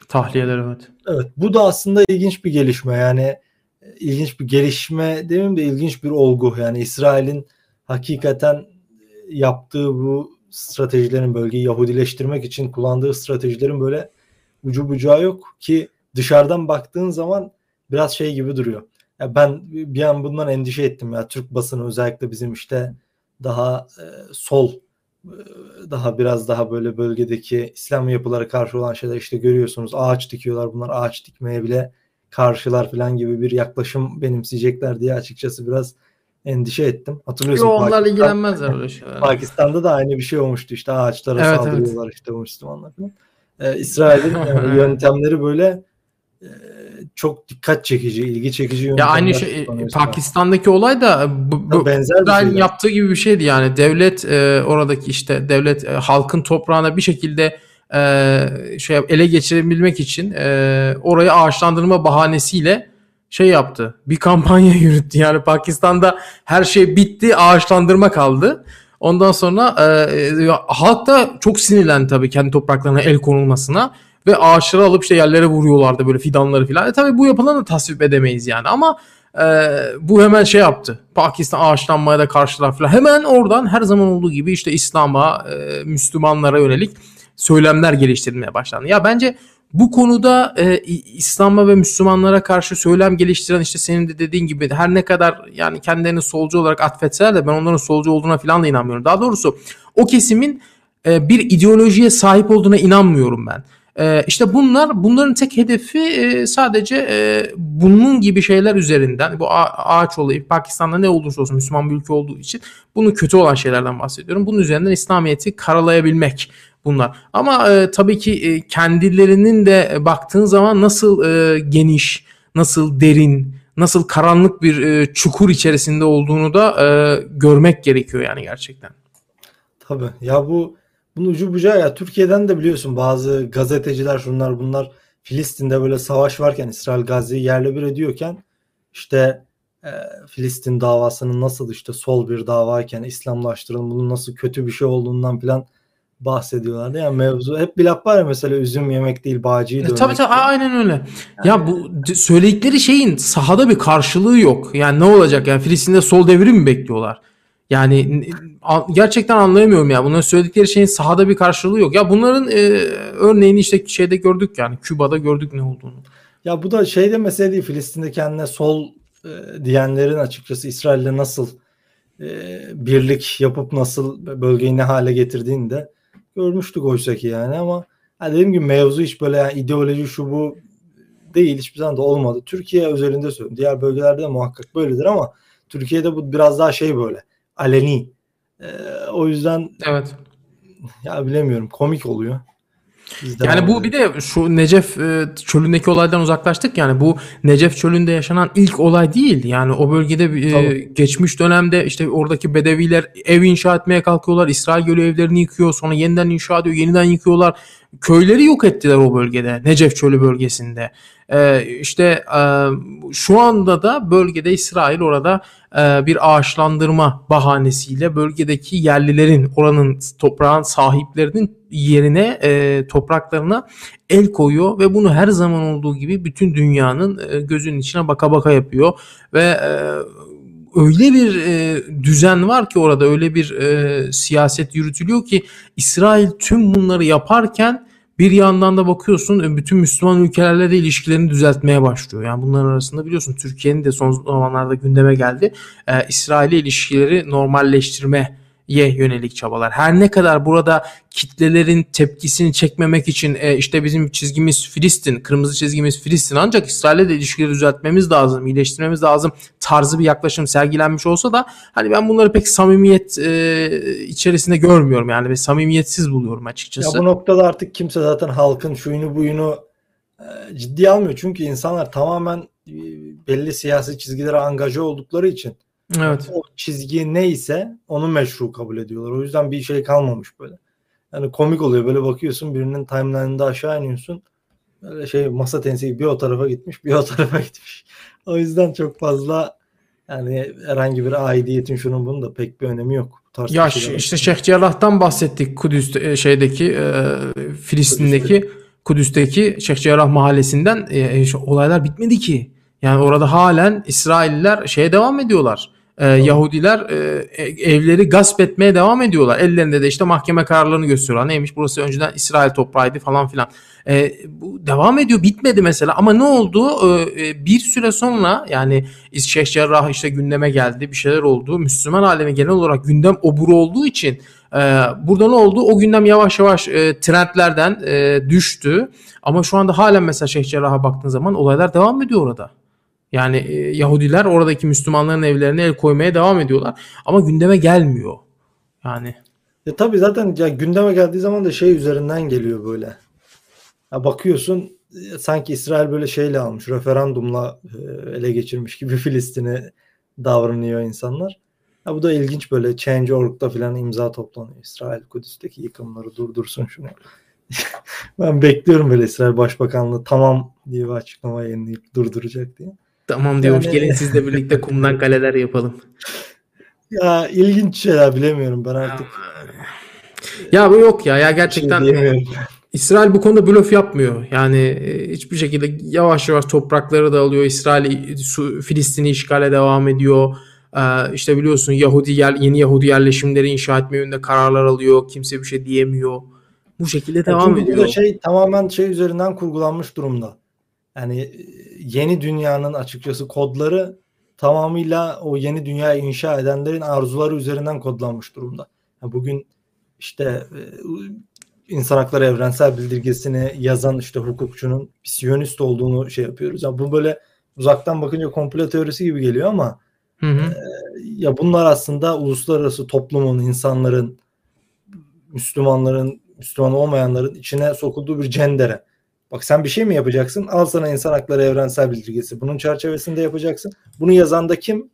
Tahliyeler evet. Evet bu da aslında ilginç bir gelişme yani e, ilginç bir gelişme demeyeyim de ilginç bir olgu. Yani İsrail'in hakikaten yaptığı bu stratejilerin bölgeyi Yahudileştirmek için kullandığı stratejilerin böyle ucu bucağı yok ki dışarıdan baktığın zaman biraz şey gibi duruyor. Ya ben bir an bundan endişe ettim ya Türk basını özellikle bizim işte daha e, sol e, daha biraz daha böyle bölgedeki İslam yapılara karşı olan şeyler işte görüyorsunuz ağaç dikiyorlar bunlar ağaç dikmeye bile karşılar falan gibi bir yaklaşım benimseyecekler diye açıkçası biraz endişe ettim. Hatırlıyorsun. Yo, onlar ilgilenmezler öyle şeyler. Pakistan'da da aynı bir şey olmuştu işte ağaçlara Evet, saldırıyorlar evet. işte Müslümanlar falan. Ee, İsrail'in e, yöntemleri böyle e, çok dikkat çekici, ilgi çekici Ya aynı şey Pakistan'daki olay da bu, bu benzer İsrail'in yaptığı gibi bir şeydi yani devlet e, oradaki işte devlet e, halkın toprağına bir şekilde e, şey ele geçirebilmek için e, orayı ağaçlandırma bahanesiyle şey yaptı. Bir kampanya yürüttü. Yani Pakistan'da her şey bitti, ağaçlandırma kaldı. Ondan sonra e, halk da çok sinirlendi tabii kendi topraklarına el konulmasına ve ağaçları alıp işte yerlere vuruyorlardı böyle fidanları filan. E tabii bu yapılanı tasvip edemeyiz yani ama e, bu hemen şey yaptı. Pakistan ağaçlanmaya da karşılar filan. Hemen oradan her zaman olduğu gibi işte İslam'a, e, Müslümanlara yönelik söylemler geliştirilmeye başlandı. Ya bence bu konuda e, İslam'a ve Müslümanlara karşı söylem geliştiren işte senin de dediğin gibi her ne kadar yani kendilerini solcu olarak atfetseler de ben onların solcu olduğuna falan da inanmıyorum. Daha doğrusu o kesimin e, bir ideolojiye sahip olduğuna inanmıyorum ben. E, işte bunlar bunların tek hedefi e, sadece e, bunun gibi şeyler üzerinden bu ağaç olayı Pakistan'da ne olursa olsun Müslüman bir ülke olduğu için bunun kötü olan şeylerden bahsediyorum. Bunun üzerinden İslamiyet'i karalayabilmek bunlar. Ama e, tabii ki e, kendilerinin de baktığın zaman nasıl e, geniş, nasıl derin, nasıl karanlık bir e, çukur içerisinde olduğunu da e, görmek gerekiyor yani gerçekten. Tabii. Ya bu bunun ucu bucağı ya Türkiye'den de biliyorsun bazı gazeteciler şunlar bunlar Filistin'de böyle savaş varken İsrail Gazze'yi yerle bir ediyorken işte e, Filistin davasının nasıl işte sol bir davayken İslamlaştırılın bunun nasıl kötü bir şey olduğundan falan bahsediyorlardı. Yani mevzu hep bir laf var ya mesela üzüm yemek değil bağcıyı dövmek. Tabii tabii aynen öyle. Yani, ya bu söyledikleri şeyin sahada bir karşılığı yok. Yani ne olacak yani Filistin'de sol devrim mi bekliyorlar? Yani gerçekten anlayamıyorum ya. Bunların söyledikleri şeyin sahada bir karşılığı yok. Ya bunların e, örneğini işte şeyde gördük yani Küba'da gördük ne olduğunu. Ya bu da şeyde mesele değil. Filistin'de kendine sol e, diyenlerin açıkçası İsrail'le nasıl e, birlik yapıp nasıl bölgeyi ne hale getirdiğini de görmüştük oysa ki yani ama yani dediğim gibi mevzu hiç böyle yani ideoloji şu bu değil hiçbir zaman da olmadı. Türkiye özelinde söylüyorum. Diğer bölgelerde de muhakkak böyledir ama Türkiye'de bu biraz daha şey böyle aleni. Ee, o yüzden evet. Ya bilemiyorum komik oluyor. Yani bu bir de şu Necef e, çölündeki olaydan uzaklaştık yani bu Necef çölünde yaşanan ilk olay değil. Yani o bölgede e, geçmiş dönemde işte oradaki bedeviler ev inşa etmeye kalkıyorlar. İsrail Gölü evlerini yıkıyor sonra yeniden inşa ediyor yeniden yıkıyorlar. Köyleri yok ettiler o bölgede Necef çölü bölgesinde. Ee, işte e, şu anda da bölgede İsrail orada e, bir ağaçlandırma bahanesiyle bölgedeki yerlilerin oranın toprağın sahiplerinin yerine e, topraklarına el koyuyor ve bunu her zaman olduğu gibi bütün dünyanın e, gözünün içine baka baka yapıyor ve e, öyle bir e, düzen var ki orada öyle bir e, siyaset yürütülüyor ki İsrail tüm bunları yaparken bir yandan da bakıyorsun e, bütün Müslüman ülkelerle de ilişkilerini düzeltmeye başlıyor. Yani bunların arasında biliyorsun Türkiye'nin de son zamanlarda gündeme geldi. Ee, İsrail ilişkileri normalleştirme yönelik çabalar. Her ne kadar burada kitlelerin tepkisini çekmemek için e, işte bizim çizgimiz Filistin, kırmızı çizgimiz Filistin ancak İsrail'le de ilişkileri düzeltmemiz lazım, iyileştirmemiz lazım tarzı bir yaklaşım sergilenmiş olsa da hani ben bunları pek samimiyet e, içerisinde görmüyorum yani ve samimiyetsiz buluyorum açıkçası. Ya bu noktada artık kimse zaten halkın şuyunu buyunu e, ciddiye almıyor. Çünkü insanlar tamamen e, belli siyasi çizgilere angaja oldukları için Evet. O çizgi neyse onu meşru kabul ediyorlar. O yüzden bir şey kalmamış böyle. Yani komik oluyor böyle bakıyorsun birinin timeline'ında aşağı iniyorsun. Böyle şey masa tenisi bir o tarafa gitmiş bir o tarafa gitmiş. O yüzden çok fazla yani herhangi bir aidiyetin şunun bunun da pek bir önemi yok. Tarz ya işte Şeyh Cerrah'tan bahsettik Kudüs e, şeydeki e, Filistin'deki Kudüs'teki Şeyh Cerrah mahallesinden e, olaylar bitmedi ki. Yani orada halen İsrailliler şeye devam ediyorlar. Ee, Yahudiler e, evleri gasp etmeye devam ediyorlar. Ellerinde de işte mahkeme kararlarını gösteriyorlar. Neymiş burası önceden İsrail toprağıydı falan filan. E, bu devam ediyor bitmedi mesela ama ne oldu? E, bir süre sonra yani Şeyh Cerrah işte gündeme geldi bir şeyler oldu. Müslüman alemi genel olarak gündem oburu olduğu için e, burada ne oldu? O gündem yavaş yavaş e, trendlerden e, düştü. Ama şu anda halen mesela Şeyh Cerrah'a baktığın zaman olaylar devam ediyor orada. Yani e, Yahudiler oradaki Müslümanların evlerine el koymaya devam ediyorlar. Ama gündeme gelmiyor. Yani. E tabii zaten ya gündeme geldiği zaman da şey üzerinden geliyor böyle. Ya bakıyorsun e, sanki İsrail böyle şeyle almış, referandumla e, ele geçirmiş gibi Filistin'i davranıyor insanlar. Ya bu da ilginç böyle Change.org'da falan imza toplanıyor. İsrail Kudüs'teki yıkımları durdursun şunu. ben bekliyorum böyle İsrail Başbakanlığı tamam diye bir açıklama yayınlayıp durduracak diye. Tamam diyormuş yani... gelin siz de birlikte kumdan kaleler yapalım. Ya ilginç şeyler bilemiyorum ben artık. Ya bu yok ya ya gerçekten şey İsrail bu konuda blöf yapmıyor. Yani e, hiçbir şekilde yavaş yavaş toprakları da alıyor. İsrail Filistin'i işgale devam ediyor. Ee, işte biliyorsun Yahudi yer, yeni Yahudi yerleşimleri inşa etme yönünde kararlar alıyor. Kimse bir şey diyemiyor. Bu şekilde devam Çünkü ediyor. şey tamamen şey üzerinden kurgulanmış durumda. Yani e, yeni dünyanın açıkçası kodları tamamıyla o yeni dünyayı inşa edenlerin arzuları üzerinden kodlanmış durumda. bugün işte e, insan hakları evrensel bildirgesini yazan işte hukukçunun siyonist olduğunu şey yapıyoruz. Yani bu böyle uzaktan bakınca komplo teorisi gibi geliyor ama hı hı. E, ya bunlar aslında uluslararası toplumun, insanların, Müslümanların, Müslüman olmayanların içine sokulduğu bir cendere. Bak sen bir şey mi yapacaksın? Al sana insan hakları evrensel bildirgesi. Bunun çerçevesinde yapacaksın. Bunu yazan da kim?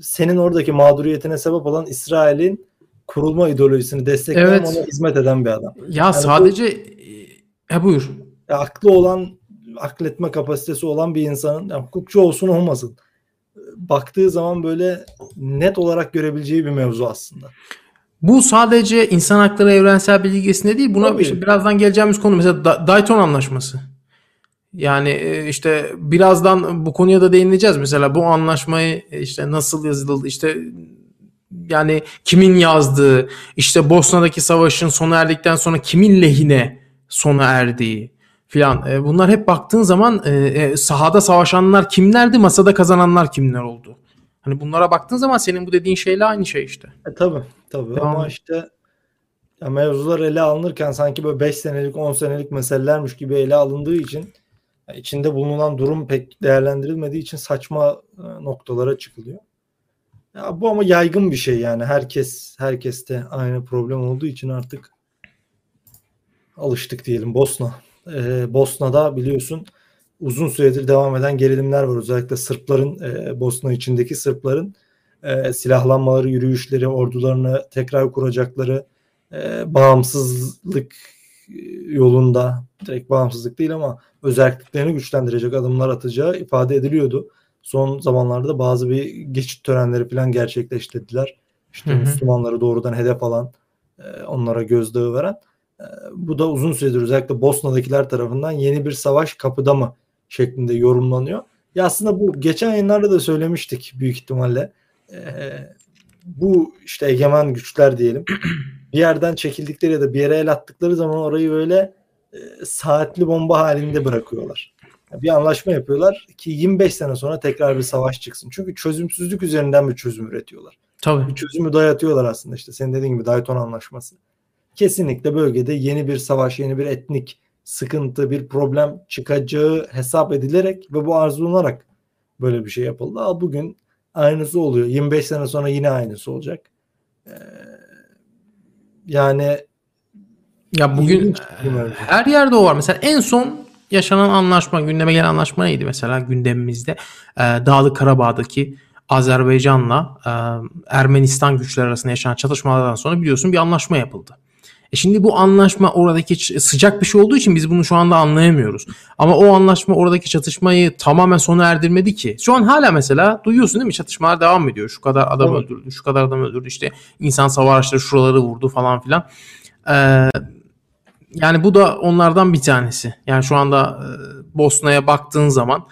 Senin oradaki mağduriyetine sebep olan İsrail'in kurulma ideolojisini destekleyen evet. ona hizmet eden bir adam. Ya yani sadece bu, e buyur. Ya, aklı olan akletme kapasitesi olan bir insanın ya, hukukçu olsun olmasın baktığı zaman böyle net olarak görebileceği bir mevzu aslında. Bu sadece insan hakları evrensel bilgisinde değil. Buna işte birazdan geleceğimiz konu mesela Dayton Anlaşması. Yani e, işte birazdan bu konuya da değineceğiz. Mesela bu anlaşmayı e, işte nasıl yazıldı, işte yani kimin yazdığı, işte Bosna'daki savaşın sona erdikten sonra kimin lehine sona erdiği filan. E, bunlar hep baktığın zaman sahada savaşanlar kimlerdi, masada kazananlar kimler oldu. Hani bunlara baktığın zaman senin bu dediğin şeyle aynı şey işte. E, tabii tabii Devam ama işte ya mevzular ele alınırken sanki böyle 5 senelik 10 senelik meselelermiş gibi ele alındığı için içinde bulunan durum pek değerlendirilmediği için saçma e, noktalara çıkılıyor. Ya bu ama yaygın bir şey yani herkes herkeste aynı problem olduğu için artık alıştık diyelim Bosna. Ee, Bosna'da biliyorsun uzun süredir devam eden gerilimler var. Özellikle Sırpların, e, Bosna içindeki Sırpların e, silahlanmaları, yürüyüşleri, ordularını tekrar kuracakları, e, bağımsızlık yolunda, direkt bağımsızlık değil ama özelliklerini güçlendirecek adımlar atacağı ifade ediliyordu. Son zamanlarda bazı bir geçit törenleri falan gerçekleştirdiler. İşte hı hı. Müslümanları doğrudan hedef alan, e, onlara gözdağı veren. E, bu da uzun süredir özellikle Bosna'dakiler tarafından yeni bir savaş kapıda mı şeklinde yorumlanıyor. Ya aslında bu geçen yayınlarda da söylemiştik büyük ihtimalle. Ee, bu işte egemen güçler diyelim bir yerden çekildikleri ya da bir yere el attıkları zaman orayı böyle e, saatli bomba halinde bırakıyorlar. Yani bir anlaşma yapıyorlar ki 25 sene sonra tekrar bir savaş çıksın. Çünkü çözümsüzlük üzerinden bir çözüm üretiyorlar. Tabii. Bir çözümü dayatıyorlar aslında işte senin dediğin gibi Dayton Anlaşması. Kesinlikle bölgede yeni bir savaş, yeni bir etnik sıkıntı, bir problem çıkacağı hesap edilerek ve bu arzulanarak böyle bir şey yapıldı. Aa, bugün aynısı oluyor. 25 sene sonra yine aynısı olacak. Ee, yani ya bugün her yerde o var. Mesela en son yaşanan anlaşma, gündeme gelen anlaşma neydi mesela gündemimizde? Ee, Dağlı Karabağ'daki Azerbaycan'la e, Ermenistan güçleri arasında yaşanan çatışmalardan sonra biliyorsun bir anlaşma yapıldı. E şimdi bu anlaşma oradaki sıcak bir şey olduğu için biz bunu şu anda anlayamıyoruz. Ama o anlaşma oradaki çatışmayı tamamen sona erdirmedi ki. Şu an hala mesela duyuyorsun değil mi? Çatışmalar devam ediyor. Şu kadar adam evet. öldürdü, şu kadar adam öldürdü. İşte insan savaşları şuraları vurdu falan filan. Ee, yani bu da onlardan bir tanesi. Yani şu anda Bosna'ya baktığın zaman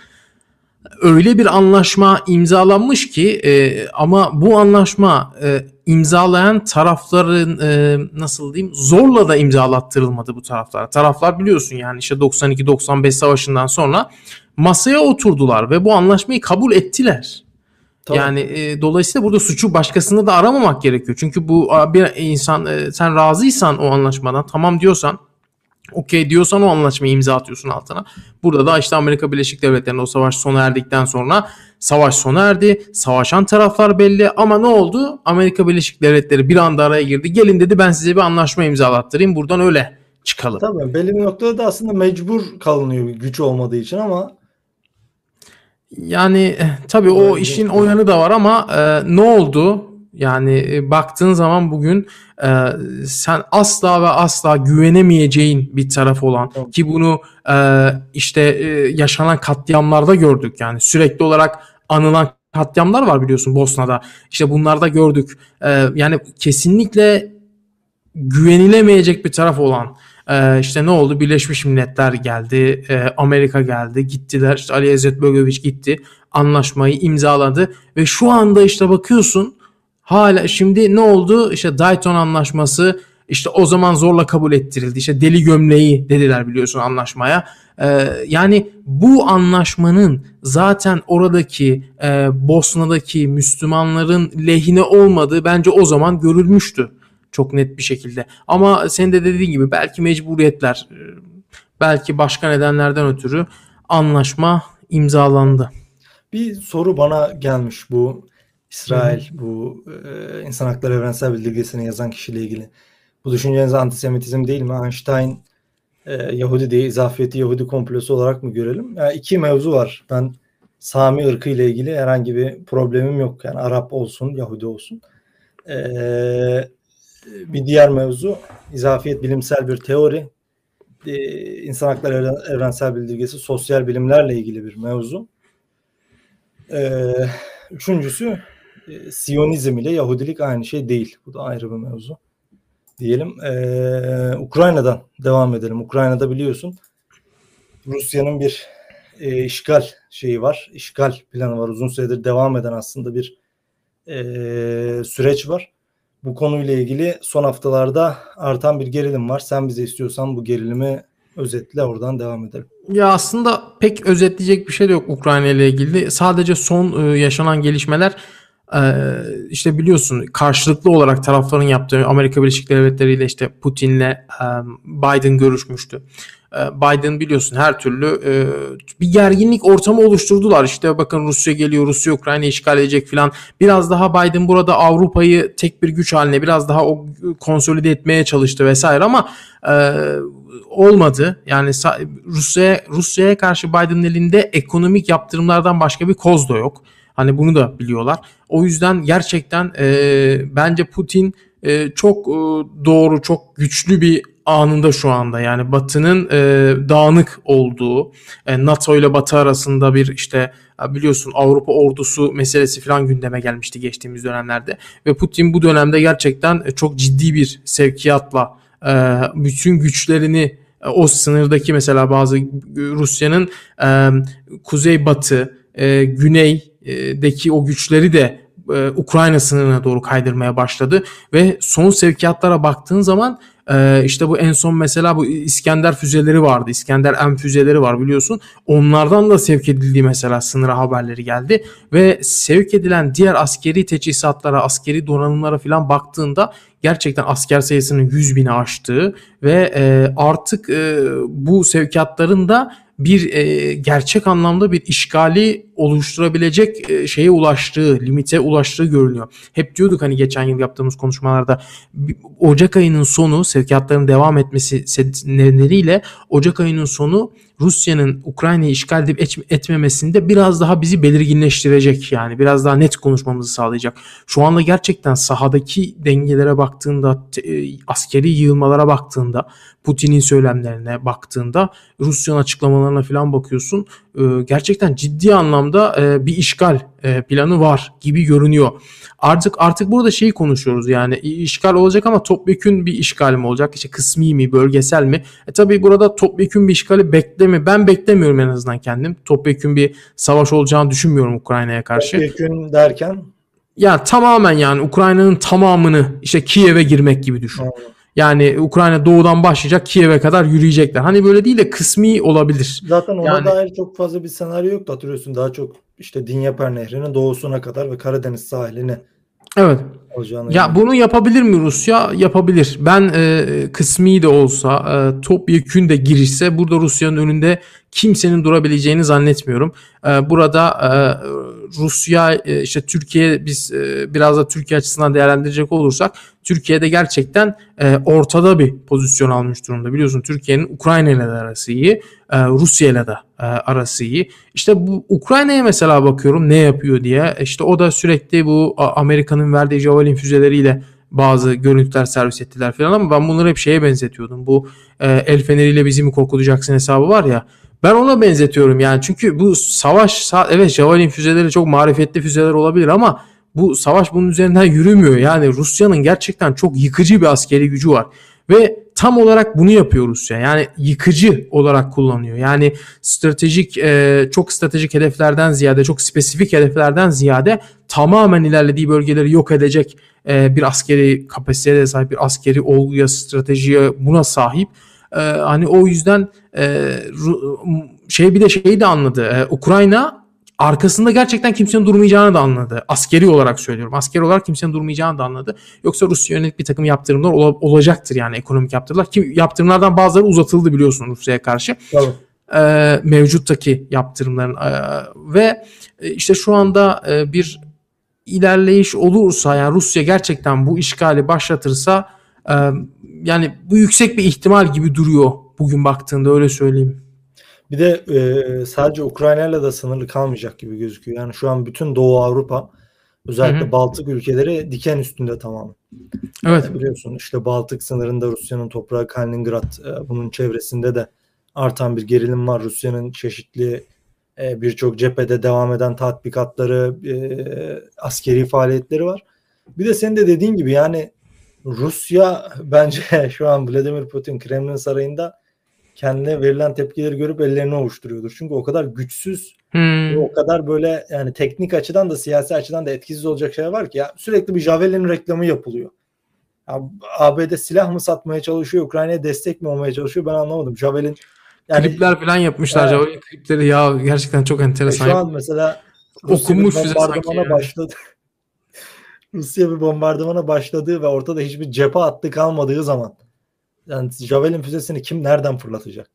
öyle bir anlaşma imzalanmış ki e, ama bu anlaşma e, imzalayan tarafların e, nasıl diyeyim zorla da imzalattırılmadı bu taraflara. Taraflar biliyorsun yani işte 92-95 savaşından sonra masaya oturdular ve bu anlaşmayı kabul ettiler. Tabii. Yani e, dolayısıyla burada suçu başkasında da aramamak gerekiyor. Çünkü bu bir insan e, sen razıysan o anlaşmadan tamam diyorsan okey diyorsan o anlaşmayı imza atıyorsun altına. Burada da işte Amerika Birleşik Devletleri'nde o savaş sona erdikten sonra savaş sona erdi. Savaşan taraflar belli ama ne oldu? Amerika Birleşik Devletleri bir anda araya girdi. Gelin dedi ben size bir anlaşma imzalattırayım. Buradan öyle çıkalım. Tabii belli bir noktada da aslında mecbur kalınıyor güç olmadığı için ama yani eh, tabii o işin o yanı da var ama e, ne oldu? Yani e, baktığın zaman bugün e, sen asla ve asla güvenemeyeceğin bir taraf olan evet. ki bunu e, işte e, yaşanan katliamlarda gördük. Yani sürekli olarak anılan katliamlar var biliyorsun Bosna'da. İşte bunlarda gördük. E, yani kesinlikle güvenilemeyecek bir taraf olan ee, işte ne oldu? Birleşmiş Milletler geldi, e, Amerika geldi, gittiler. İşte Ali İzzet Bögoviç gitti, anlaşmayı imzaladı ve şu anda işte bakıyorsun hala şimdi ne oldu? İşte Dayton Anlaşması işte o zaman zorla kabul ettirildi. İşte deli gömleği dediler biliyorsun anlaşmaya. Ee, yani bu anlaşmanın zaten oradaki e, Bosna'daki Müslümanların lehine olmadığı bence o zaman görülmüştü. Çok net bir şekilde. Ama senin de dediğin gibi belki mecburiyetler, e, belki başka nedenlerden ötürü anlaşma imzalandı. Bir soru bana gelmiş bu İsrail, Hı. bu e, insan hakları evrensel bildirgesini yazan kişiyle ilgili. Bu düşünceniz antisemitizm değil mi? Einstein e, Yahudi diye izafiyeti Yahudi komplosu olarak mı görelim? Yani iki mevzu var. Ben Sami ırkı ile ilgili herhangi bir problemim yok. Yani Arap olsun, Yahudi olsun. Ee, bir diğer mevzu izafiyet bilimsel bir teori. Ee, insan hakları evrensel bildirgesi sosyal bilimlerle ilgili bir mevzu. Ee, üçüncüsü e, Siyonizm ile Yahudilik aynı şey değil. Bu da ayrı bir mevzu. Diyelim. Ee, Ukrayna'dan devam edelim. Ukrayna'da biliyorsun Rusya'nın bir e, işgal şeyi var. İşgal planı var. Uzun süredir devam eden aslında bir e, süreç var. Bu konuyla ilgili son haftalarda artan bir gerilim var. Sen bize istiyorsan bu gerilimi özetle oradan devam edelim. Ya aslında pek özetleyecek bir şey de yok Ukrayna ile ilgili. Sadece son e, yaşanan gelişmeler e, işte biliyorsun karşılıklı olarak tarafların yaptığı Amerika Birleşik Devletleri ile işte Putin'le Biden görüşmüştü. Ee, Biden biliyorsun her türlü e, bir gerginlik ortamı oluşturdular. İşte bakın Rusya geliyor, Rusya Ukrayna işgal edecek filan. Biraz daha Biden burada Avrupa'yı tek bir güç haline biraz daha o konsolide etmeye çalıştı vesaire ama e, olmadı. Yani Rusya'ya Rusya'ya karşı Biden'ın elinde ekonomik yaptırımlardan başka bir koz da yok. Hani bunu da biliyorlar. O yüzden gerçekten e, bence Putin e, çok e, doğru, çok güçlü bir anında şu anda. Yani Batı'nın e, dağınık olduğu, e, NATO ile Batı arasında bir işte biliyorsun Avrupa ordusu meselesi falan gündeme gelmişti geçtiğimiz dönemlerde. Ve Putin bu dönemde gerçekten e, çok ciddi bir sevkiyatla e, bütün güçlerini e, o sınırdaki mesela bazı Rusya'nın e, kuzey batı, e, güneydeki o güçleri de e, Ukrayna sınırına doğru kaydırmaya başladı ve son sevkiyatlara baktığın zaman ee, işte bu en son mesela bu İskender füzeleri vardı. İskender M füzeleri var biliyorsun. Onlardan da sevk edildiği mesela sınıra haberleri geldi. Ve sevk edilen diğer askeri teçhizatlara, askeri donanımlara falan baktığında gerçekten asker sayısının 100 bini aştığı ve e, artık e, bu sevkiyatların da bir e, gerçek anlamda bir işgali oluşturabilecek e, şeye ulaştığı, limite ulaştığı görünüyor. Hep diyorduk hani geçen yıl yaptığımız konuşmalarda Ocak ayının sonu sevkiyatların devam etmesi nedeniyle Ocak ayının sonu Rusya'nın Ukrayna'yı işgal edip etmemesinde biraz daha bizi belirginleştirecek yani biraz daha net konuşmamızı sağlayacak. Şu anda gerçekten sahadaki dengelere baktığında, e, askeri yığılmalara baktığında Putin'in söylemlerine baktığında Rusya'nın açıklamalarına falan bakıyorsun. E, gerçekten ciddi anlamda e, bir işgal e, planı var gibi görünüyor. Artık artık burada şeyi konuşuyoruz yani işgal olacak ama topyekün bir işgal mi olacak? İşte kısmi mi, bölgesel mi? E tabii burada topyekün bir işgali bekleme. Ben beklemiyorum en azından kendim. Topyekün bir savaş olacağını düşünmüyorum Ukrayna'ya karşı. Topyekün derken? Ya tamamen yani Ukrayna'nın tamamını işte Kiev'e girmek gibi düşün. Hmm. Yani Ukrayna doğudan başlayacak Kiev'e kadar yürüyecekler. Hani böyle değil de kısmi olabilir. Zaten ona yani, dair çok fazla bir senaryo yok hatırlıyorsun. Daha çok işte Dinyeper Nehri'nin doğusuna kadar ve Karadeniz sahiline Evet. Ya yani. bunu yapabilir mi Rusya? Yapabilir. Ben e, kısmi de olsa e, topyekün de girişse burada Rusya'nın önünde kimsenin durabileceğini zannetmiyorum. E, burada e, Rusya e, işte Türkiye biz e, biraz da Türkiye açısından değerlendirecek olursak Türkiye'de gerçekten e, ortada bir pozisyon almış durumda. Biliyorsun Türkiye'nin Ukrayna ile de arası iyi, e, Rusya ile de e, arası iyi. İşte bu Ukrayna'ya mesela bakıyorum ne yapıyor diye. İşte o da sürekli bu Amerika'nın verdiği Javelin füzeleriyle bazı görüntüler servis ettiler falan ama ben bunları hep şeye benzetiyordum. Bu e, el feneriyle bizi mi korkutacaksın hesabı var ya. Ben ona benzetiyorum yani çünkü bu savaş evet Javelin füzeleri çok marifetli füzeler olabilir ama bu savaş bunun üzerinden yürümüyor. Yani Rusya'nın gerçekten çok yıkıcı bir askeri gücü var. Ve tam olarak bunu yapıyor Rusya. Yani yıkıcı olarak kullanıyor. Yani stratejik e, çok stratejik hedeflerden ziyade çok spesifik hedeflerden ziyade tamamen ilerlediği bölgeleri yok edecek e, bir askeri kapasiteye sahip bir askeri olguya stratejiye buna sahip. E, hani o yüzden şey bir de şeyi de anladı. Ukrayna arkasında gerçekten kimsenin durmayacağını da anladı. Askeri olarak söylüyorum. Askeri olarak kimsenin durmayacağını da anladı. Yoksa Rusya yönelik bir takım yaptırımlar ol- olacaktır yani ekonomik yaptırımlar. Ki yaptırımlardan bazıları uzatıldı biliyorsun Rusya'ya karşı. Tabii. Ee, mevcuttaki yaptırımların ee, ve işte şu anda e, bir ilerleyiş olursa yani Rusya gerçekten bu işgali başlatırsa e, yani bu yüksek bir ihtimal gibi duruyor bugün baktığında öyle söyleyeyim. Bir de e, sadece Ukrayna ile de sınırlı kalmayacak gibi gözüküyor. Yani şu an bütün Doğu Avrupa özellikle Hı-hı. Baltık ülkeleri diken üstünde tamam. Evet. Yani biliyorsun işte Baltık sınırında Rusya'nın toprağı Kaliningrad e, bunun çevresinde de artan bir gerilim var. Rusya'nın çeşitli e, birçok cephede devam eden tatbikatları, e, askeri faaliyetleri var. Bir de senin de dediğin gibi yani Rusya bence şu an Vladimir Putin Kremlin sarayında kendine verilen tepkileri görüp ellerini ovuşturuyordur. Çünkü o kadar güçsüz hmm. o kadar böyle yani teknik açıdan da siyasi açıdan da etkisiz olacak şeyler var ki ya sürekli bir Javelin reklamı yapılıyor. Ya, ABD silah mı satmaya çalışıyor, Ukrayna'ya destek mi olmaya çalışıyor ben anlamadım. Javelin yani, klipler falan yapmışlar evet. Javelin klipleri ya gerçekten çok enteresan. E şu an mesela okunmuş bir bombardımana başladı. Rusya bir bombardımana başladığı ve ortada hiçbir cephe hattı kalmadığı zaman yani Javelin füzesini kim nereden fırlatacak?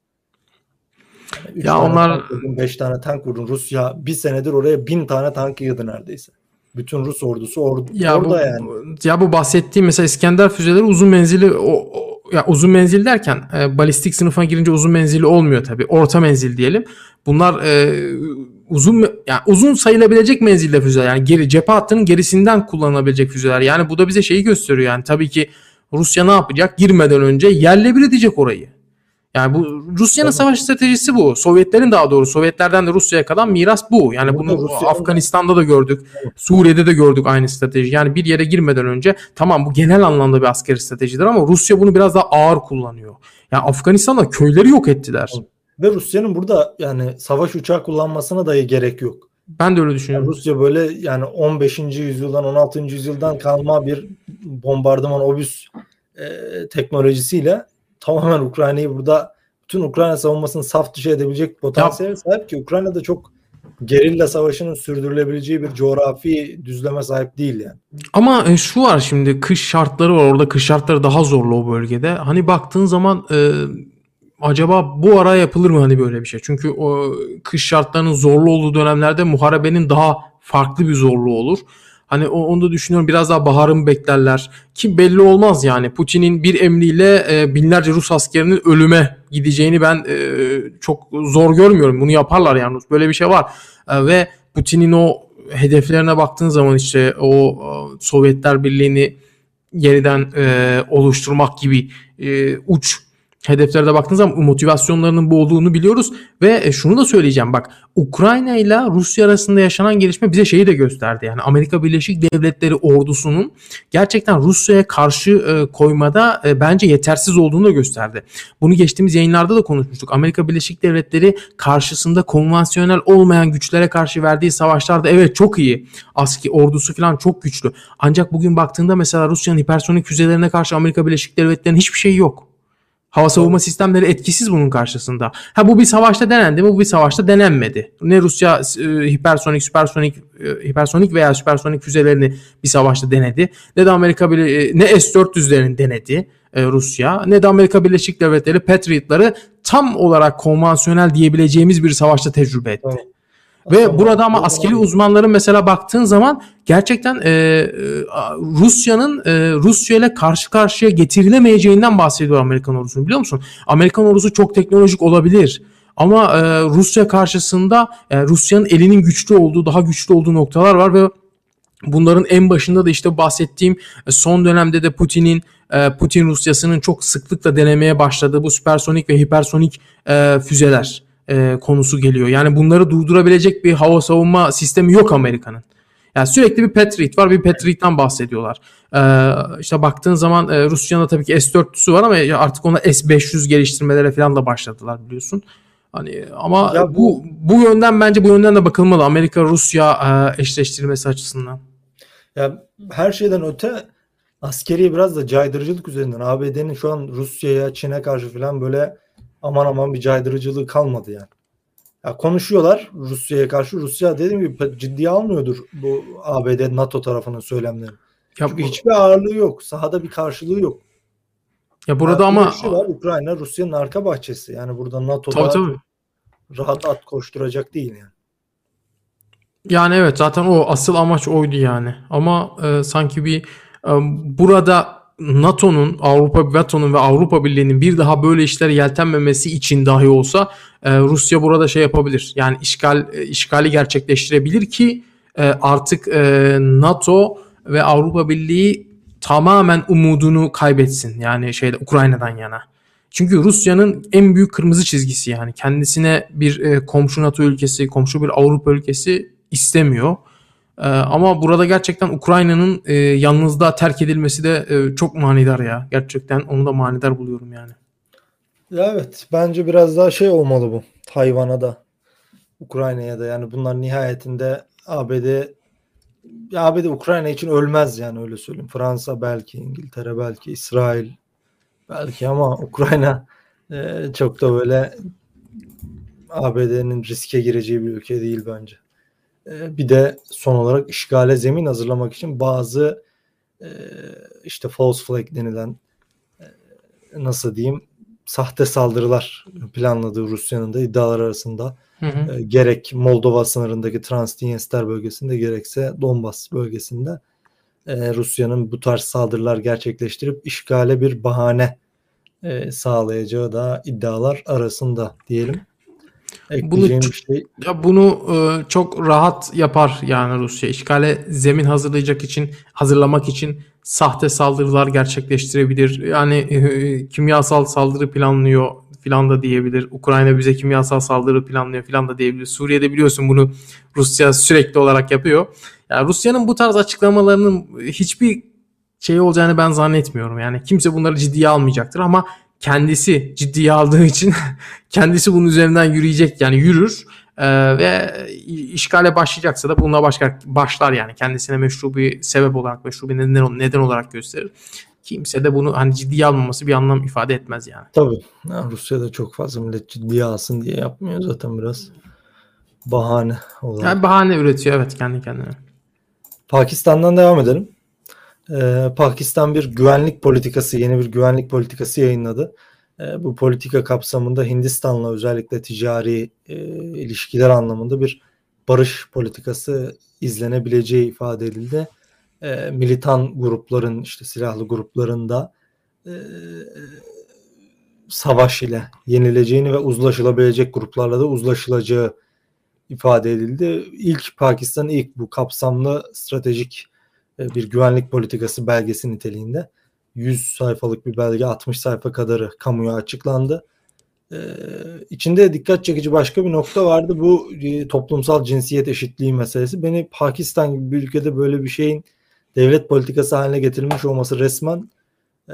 Yani ya onlar 5 tane tank vurdun. Rusya bir senedir oraya bin tane tank yığdı neredeyse. Bütün Rus ordusu or ya orada bu, yani. Ya bu bahsettiğim mesela İskender füzeleri uzun menzili o, o ya uzun menzil derken e, balistik sınıfına girince uzun menzili olmuyor tabii. Orta menzil diyelim. Bunlar e, uzun yani uzun sayılabilecek menzilde füzeler. Yani geri cephe hattının gerisinden kullanılabilecek füzeler. Yani bu da bize şeyi gösteriyor yani tabii ki Rusya ne yapacak? Girmeden önce yerle bir edecek orayı. Yani bu Rusya'nın savaş stratejisi bu. Sovyetlerin daha doğru Sovyetlerden de Rusya'ya kalan miras bu. Yani bunu Rusya Afganistan'da da gördük. Suriye'de de gördük aynı strateji. Yani bir yere girmeden önce tamam bu genel anlamda bir askeri stratejidir ama Rusya bunu biraz daha ağır kullanıyor. Yani Afganistan'da köyleri yok ettiler. Ve Rusya'nın burada yani savaş uçağı kullanmasına dahi gerek yok. Ben de öyle düşünüyorum. Yani Rusya böyle yani 15. yüzyıldan 16. yüzyıldan kalma bir bombardıman obüs e, teknolojisiyle tamamen Ukrayna'yı burada bütün Ukrayna savunmasını saf dışı edebilecek potansiyel sahip ki Ukrayna'da çok gerilla savaşının sürdürülebileceği bir coğrafi düzleme sahip değil yani. Ama e, şu var şimdi kış şartları var orada kış şartları daha zorlu o bölgede. Hani baktığın zaman e, acaba bu ara yapılır mı hani böyle bir şey? Çünkü o kış şartlarının zorlu olduğu dönemlerde muharebenin daha farklı bir zorluğu olur. Hani onu da düşünüyorum biraz daha baharın beklerler ki belli olmaz yani Putin'in bir emriyle e, binlerce Rus askerinin ölüme gideceğini ben e, çok zor görmüyorum. Bunu yaparlar yani böyle bir şey var e, ve Putin'in o hedeflerine baktığın zaman işte o Sovyetler Birliği'ni yeniden oluşturmak gibi uç hedeflere baktığınız zaman motivasyonlarının bu olduğunu biliyoruz ve e, şunu da söyleyeceğim bak Ukrayna ile Rusya arasında yaşanan gelişme bize şeyi de gösterdi. Yani Amerika Birleşik Devletleri ordusunun gerçekten Rusya'ya karşı e, koymada e, bence yetersiz olduğunu da gösterdi. Bunu geçtiğimiz yayınlarda da konuşmuştuk. Amerika Birleşik Devletleri karşısında konvansiyonel olmayan güçlere karşı verdiği savaşlarda evet çok iyi. Aski ordusu falan çok güçlü. Ancak bugün baktığında mesela Rusya'nın hipersonik füzelerine karşı Amerika Birleşik Devletleri'nin hiçbir şeyi yok. Hava savunma sistemleri etkisiz bunun karşısında. Ha bu bir savaşta denendi mi? Bu bir savaşta denenmedi. Ne Rusya e, hipersonik, süpersonik, e, hipersonik veya süpersonik füzelerini bir savaşta denedi. Ne de Amerika e, ne S-400'lerini denedi e, Rusya. Ne de Amerika Birleşik Devletleri Patriot'ları tam olarak konvansiyonel diyebileceğimiz bir savaşta tecrübe etti. Evet. Ve burada ama askeri uzmanların mesela baktığın zaman gerçekten e, e, Rusya'nın e, Rusya ile karşı karşıya getirilemeyeceğinden bahsediyor Amerikan ordusu biliyor musun? Amerikan ordusu çok teknolojik olabilir. Ama e, Rusya karşısında e, Rusya'nın elinin güçlü olduğu, daha güçlü olduğu noktalar var ve bunların en başında da işte bahsettiğim e, son dönemde de Putin'in e, Putin Rusyası'nın çok sıklıkla denemeye başladığı bu süpersonik ve hipersonik füzeler e, konusu geliyor. Yani bunları durdurabilecek bir hava savunma sistemi yok Amerika'nın. Yani sürekli bir Patriot var, bir Patriot'tan bahsediyorlar. Ee, işte baktığın zaman e, Rusya'nın da tabii ki S-400'ü var ama artık ona S-500 geliştirmelere falan da başladılar biliyorsun. Hani ama ya bu, bu bu yönden bence bu yönden de bakılmalı Amerika Rusya e, eşleştirmesi açısından. Ya her şeyden öte askeri biraz da caydırıcılık üzerinden ABD'nin şu an Rusya'ya, Çin'e karşı falan böyle aman aman bir caydırıcılığı kalmadı yani. Ya konuşuyorlar Rusya'ya karşı. Rusya dediğim gibi ciddiye almıyordur bu ABD NATO tarafının söylemlerini. Ya Çünkü bu... hiçbir ağırlığı yok. Sahada bir karşılığı yok. Ya burada yani ama var, Ukrayna Rusya'nın arka bahçesi. Yani burada NATO'da tabii, tabii. rahat at koşturacak değil yani. Yani evet zaten o asıl amaç oydu yani. Ama e, sanki bir e, burada NATO'nun, Avrupa NATO'nun ve Avrupa Birliği'nin bir daha böyle işlere yeltenmemesi için dahi olsa e, Rusya burada şey yapabilir. Yani işgal e, işgali gerçekleştirebilir ki e, artık e, NATO ve Avrupa Birliği tamamen umudunu kaybetsin. Yani şeyde Ukrayna'dan yana. Çünkü Rusya'nın en büyük kırmızı çizgisi yani kendisine bir e, komşu NATO ülkesi, komşu bir Avrupa ülkesi istemiyor. Ee, ama burada gerçekten Ukrayna'nın e, yalnızlığa terk edilmesi de e, çok manidar ya. Gerçekten onu da manidar buluyorum yani. Ya evet bence biraz daha şey olmalı bu. Tayvan'a da Ukrayna'ya da yani bunlar nihayetinde ABD ABD Ukrayna için ölmez yani öyle söyleyeyim. Fransa belki, İngiltere belki, İsrail belki ama Ukrayna e, çok da böyle ABD'nin riske gireceği bir ülke değil bence. Ee, bir de son olarak işgale zemin hazırlamak için bazı e, işte false flag denilen e, nasıl diyeyim sahte saldırılar planladığı Rusya'nın da iddialar arasında hı hı. E, gerek Moldova sınırındaki Transdniester bölgesinde gerekse Donbas bölgesinde Rusya'nın bu tarz saldırılar gerçekleştirip işgale bir bahane sağlayacağı da iddialar arasında diyelim. Bunu şey. ya bunu e, çok rahat yapar yani Rusya. İşgale zemin hazırlayacak için, hazırlamak için sahte saldırılar gerçekleştirebilir. Yani e, kimyasal saldırı planlıyor filan da diyebilir. Ukrayna bize kimyasal saldırı planlıyor filan da diyebilir. Suriye'de biliyorsun bunu Rusya sürekli olarak yapıyor. Yani Rusya'nın bu tarz açıklamalarının hiçbir şey olacağını ben zannetmiyorum. Yani kimse bunları ciddiye almayacaktır ama kendisi ciddiye aldığı için kendisi bunun üzerinden yürüyecek yani yürür ee, ve işgale başlayacaksa da bununla başka başlar yani kendisine meşru bir sebep olarak meşru bir neden, neden olarak gösterir. Kimse de bunu hani ciddiye almaması bir anlam ifade etmez yani. Tabii. Yani Rusya'da çok fazla millet ciddiye alsın diye yapmıyor zaten biraz bahane olarak. Yani bahane üretiyor evet kendi kendine. Pakistan'dan devam edelim e, Pakistan bir güvenlik politikası, yeni bir güvenlik politikası yayınladı. E, bu politika kapsamında Hindistan'la özellikle ticari e, ilişkiler anlamında bir barış politikası izlenebileceği ifade edildi. E, militan grupların işte silahlı gruplarında e, savaş ile yenileceğini ve uzlaşılabilecek gruplarla da uzlaşılacağı ifade edildi. İlk Pakistan ilk bu kapsamlı stratejik e, bir güvenlik politikası belgesi niteliğinde 100 sayfalık bir belge 60 sayfa kadarı kamuya açıklandı. Ee, içinde dikkat çekici başka bir nokta vardı. Bu e, toplumsal cinsiyet eşitliği meselesi. Beni Pakistan gibi bir ülkede böyle bir şeyin devlet politikası haline getirilmiş olması resmen e,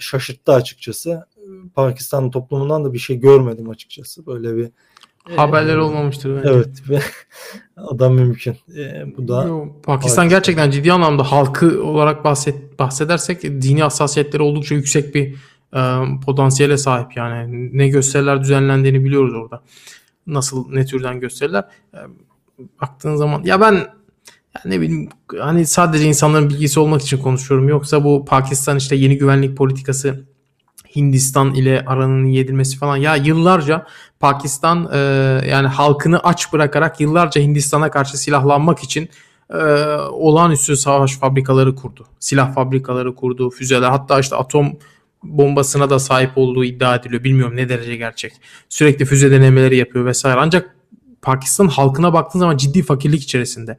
şaşırttı açıkçası. Pakistan toplumundan da bir şey görmedim açıkçası. Böyle bir Haberler e, olmamıştır bence. Evet. Adam mümkün. E, bu da Yo, Pakistan gerçekten ciddi anlamda halkı olarak bahset, bahsedersek dini hassasiyetleri oldukça yüksek bir e, potansiyele sahip yani. Ne gösteriler düzenlendiğini biliyoruz orada. Nasıl ne türden gösteriler. E, baktığın zaman ya ben ya ne bileyim hani sadece insanların bilgisi olmak için konuşuyorum. Yoksa bu Pakistan işte yeni güvenlik politikası Hindistan ile aranın yedilmesi falan ya yıllarca Pakistan e, yani halkını aç bırakarak yıllarca Hindistan'a karşı silahlanmak için e, olağanüstü savaş fabrikaları kurdu. Silah fabrikaları kurdu, füzeler hatta işte atom bombasına da sahip olduğu iddia ediliyor. Bilmiyorum ne derece gerçek. Sürekli füze denemeleri yapıyor vesaire. Ancak Pakistan halkına baktığın zaman ciddi fakirlik içerisinde.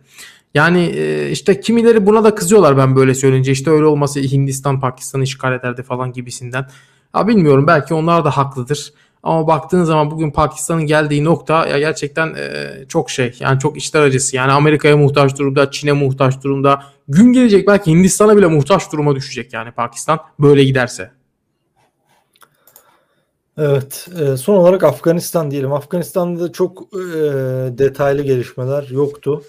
Yani e, işte kimileri buna da kızıyorlar ben böyle söyleyince. İşte öyle olması Hindistan Pakistan'ı işgal ederdi falan gibisinden. Ya bilmiyorum belki onlar da haklıdır. Ama baktığın zaman bugün Pakistan'ın geldiği nokta ya gerçekten e, çok şey. Yani çok içler acısı. Yani Amerika'ya muhtaç durumda, Çin'e muhtaç durumda. Gün gelecek belki Hindistan'a bile muhtaç duruma düşecek yani Pakistan böyle giderse. Evet. Son olarak Afganistan diyelim. Afganistan'da da çok e, detaylı gelişmeler yoktu.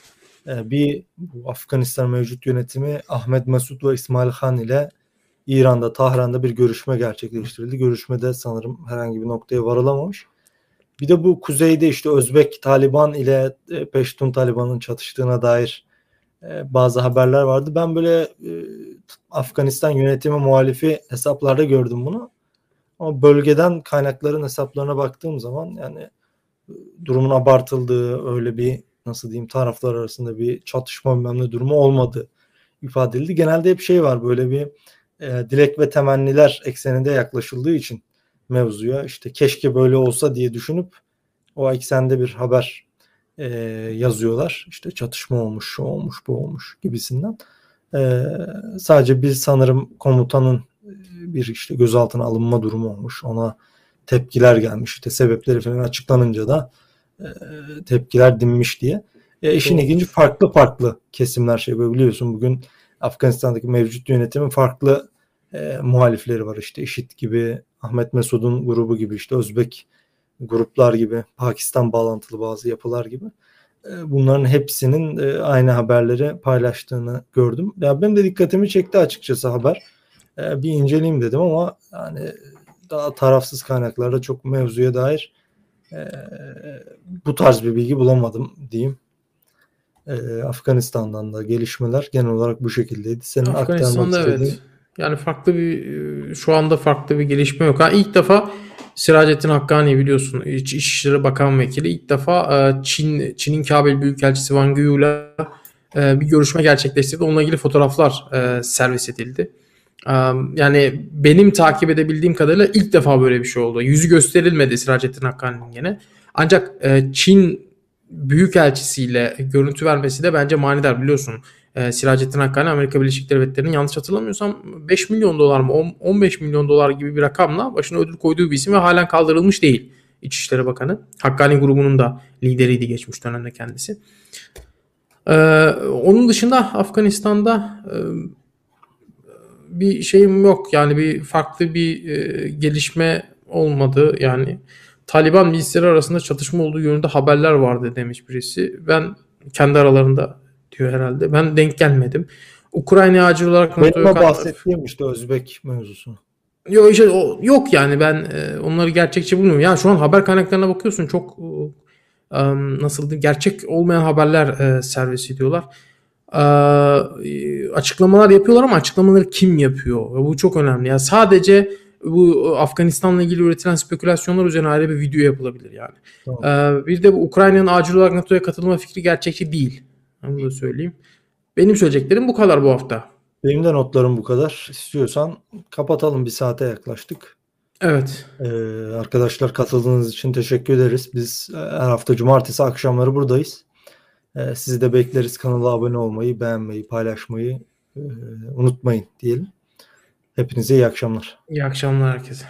E, bir Afganistan mevcut yönetimi Ahmet Mesut ve İsmail Han ile İran'da, Tahran'da bir görüşme gerçekleştirildi. Görüşmede sanırım herhangi bir noktaya varılamamış. Bir de bu kuzeyde işte Özbek Taliban ile e, Peştun Taliban'ın çatıştığına dair e, bazı haberler vardı. Ben böyle e, Afganistan yönetimi muhalifi hesaplarda gördüm bunu. Ama bölgeden kaynakların hesaplarına baktığım zaman yani durumun abartıldığı öyle bir nasıl diyeyim taraflar arasında bir çatışma bilmem ne durumu olmadı ifade edildi. Genelde hep şey var böyle bir e, dilek ve temenniler ekseninde yaklaşıldığı için mevzuya işte keşke böyle olsa diye düşünüp o eksende bir haber e, yazıyorlar. İşte çatışma olmuş, şu olmuş, bu olmuş gibisinden. E, sadece bir sanırım komutanın e, bir işte gözaltına alınma durumu olmuş. Ona tepkiler gelmiş. İşte sebepleri falan açıklanınca da e, tepkiler dinmiş diye. E, işin ilginci farklı farklı kesimler şey biliyorsun bugün Afganistan'daki mevcut yönetimin farklı e, muhalifleri var işte IŞİD gibi Ahmet Mesud'un grubu gibi işte Özbek gruplar gibi Pakistan bağlantılı bazı yapılar gibi e, bunların hepsinin e, aynı haberleri paylaştığını gördüm. Ya benim de dikkatimi çekti açıkçası haber. E, bir inceleyeyim dedim ama yani daha tarafsız kaynaklarda çok mevzuya dair e, bu tarz bir bilgi bulamadım diyeyim. E, Afganistan'dan da gelişmeler genel olarak bu şekildeydi. Senin Afganistan'da evet. Yani farklı bir şu anda farklı bir gelişme yok. Ha, ilk defa Siracettin Hakkani biliyorsun İç, İçişleri Bakan Vekili ilk defa e, Çin Çin'in Kabil Büyükelçisi Wang Yu'yla e, bir görüşme gerçekleştirdi. Onunla ilgili fotoğraflar e, servis edildi. Yani benim takip edebildiğim kadarıyla ilk defa böyle bir şey oldu. Yüzü gösterilmedi Siracettin Hakkani'nin gene. Ancak Çin Büyükelçisiyle görüntü vermesi de bence manidar biliyorsun e, Siracettin Hakkani Amerika Birleşik Devletleri'nin yanlış hatırlamıyorsam 5 milyon dolar mı 10, 15 milyon dolar gibi bir rakamla başına ödül koyduğu bir isim ve halen kaldırılmış değil İçişleri Bakanı. Hakkani grubunun da lideriydi geçmiş dönemde kendisi. Ee, onun dışında Afganistan'da e, bir şeyim yok. Yani bir farklı bir e, gelişme olmadı. Yani Taliban milisleri arasında çatışma olduğu yönünde haberler vardı demiş birisi. Ben kendi aralarında diyor herhalde. Ben denk gelmedim. Ukrayna acil olarak Benim bahsettiğim işte Özbek mevzusu. Yok işte o, yok yani ben e, onları gerçekçi bulmuyorum. Ya şu an haber kaynaklarına bakıyorsun çok e, nasıl diyeyim gerçek olmayan haberler e, servis ediyorlar. E, açıklamalar yapıyorlar ama açıklamaları kim yapıyor? Bu çok önemli. Ya sadece bu Afganistan'la ilgili üretilen spekülasyonlar üzerine ayrı bir video yapılabilir yani. Tamam. Ee, bir de bu Ukrayna'nın acil olarak NATO'ya katılma fikri gerçekçi değil. Onu da söyleyeyim. Benim söyleyeceklerim bu kadar bu hafta. Benim de notlarım bu kadar. İstiyorsan kapatalım bir saate yaklaştık. Evet. Ee, arkadaşlar katıldığınız için teşekkür ederiz. Biz e, her hafta cumartesi akşamları buradayız. Ee, sizi de bekleriz. Kanala abone olmayı, beğenmeyi, paylaşmayı e, unutmayın diyelim. Hepinize iyi akşamlar. İyi akşamlar herkese.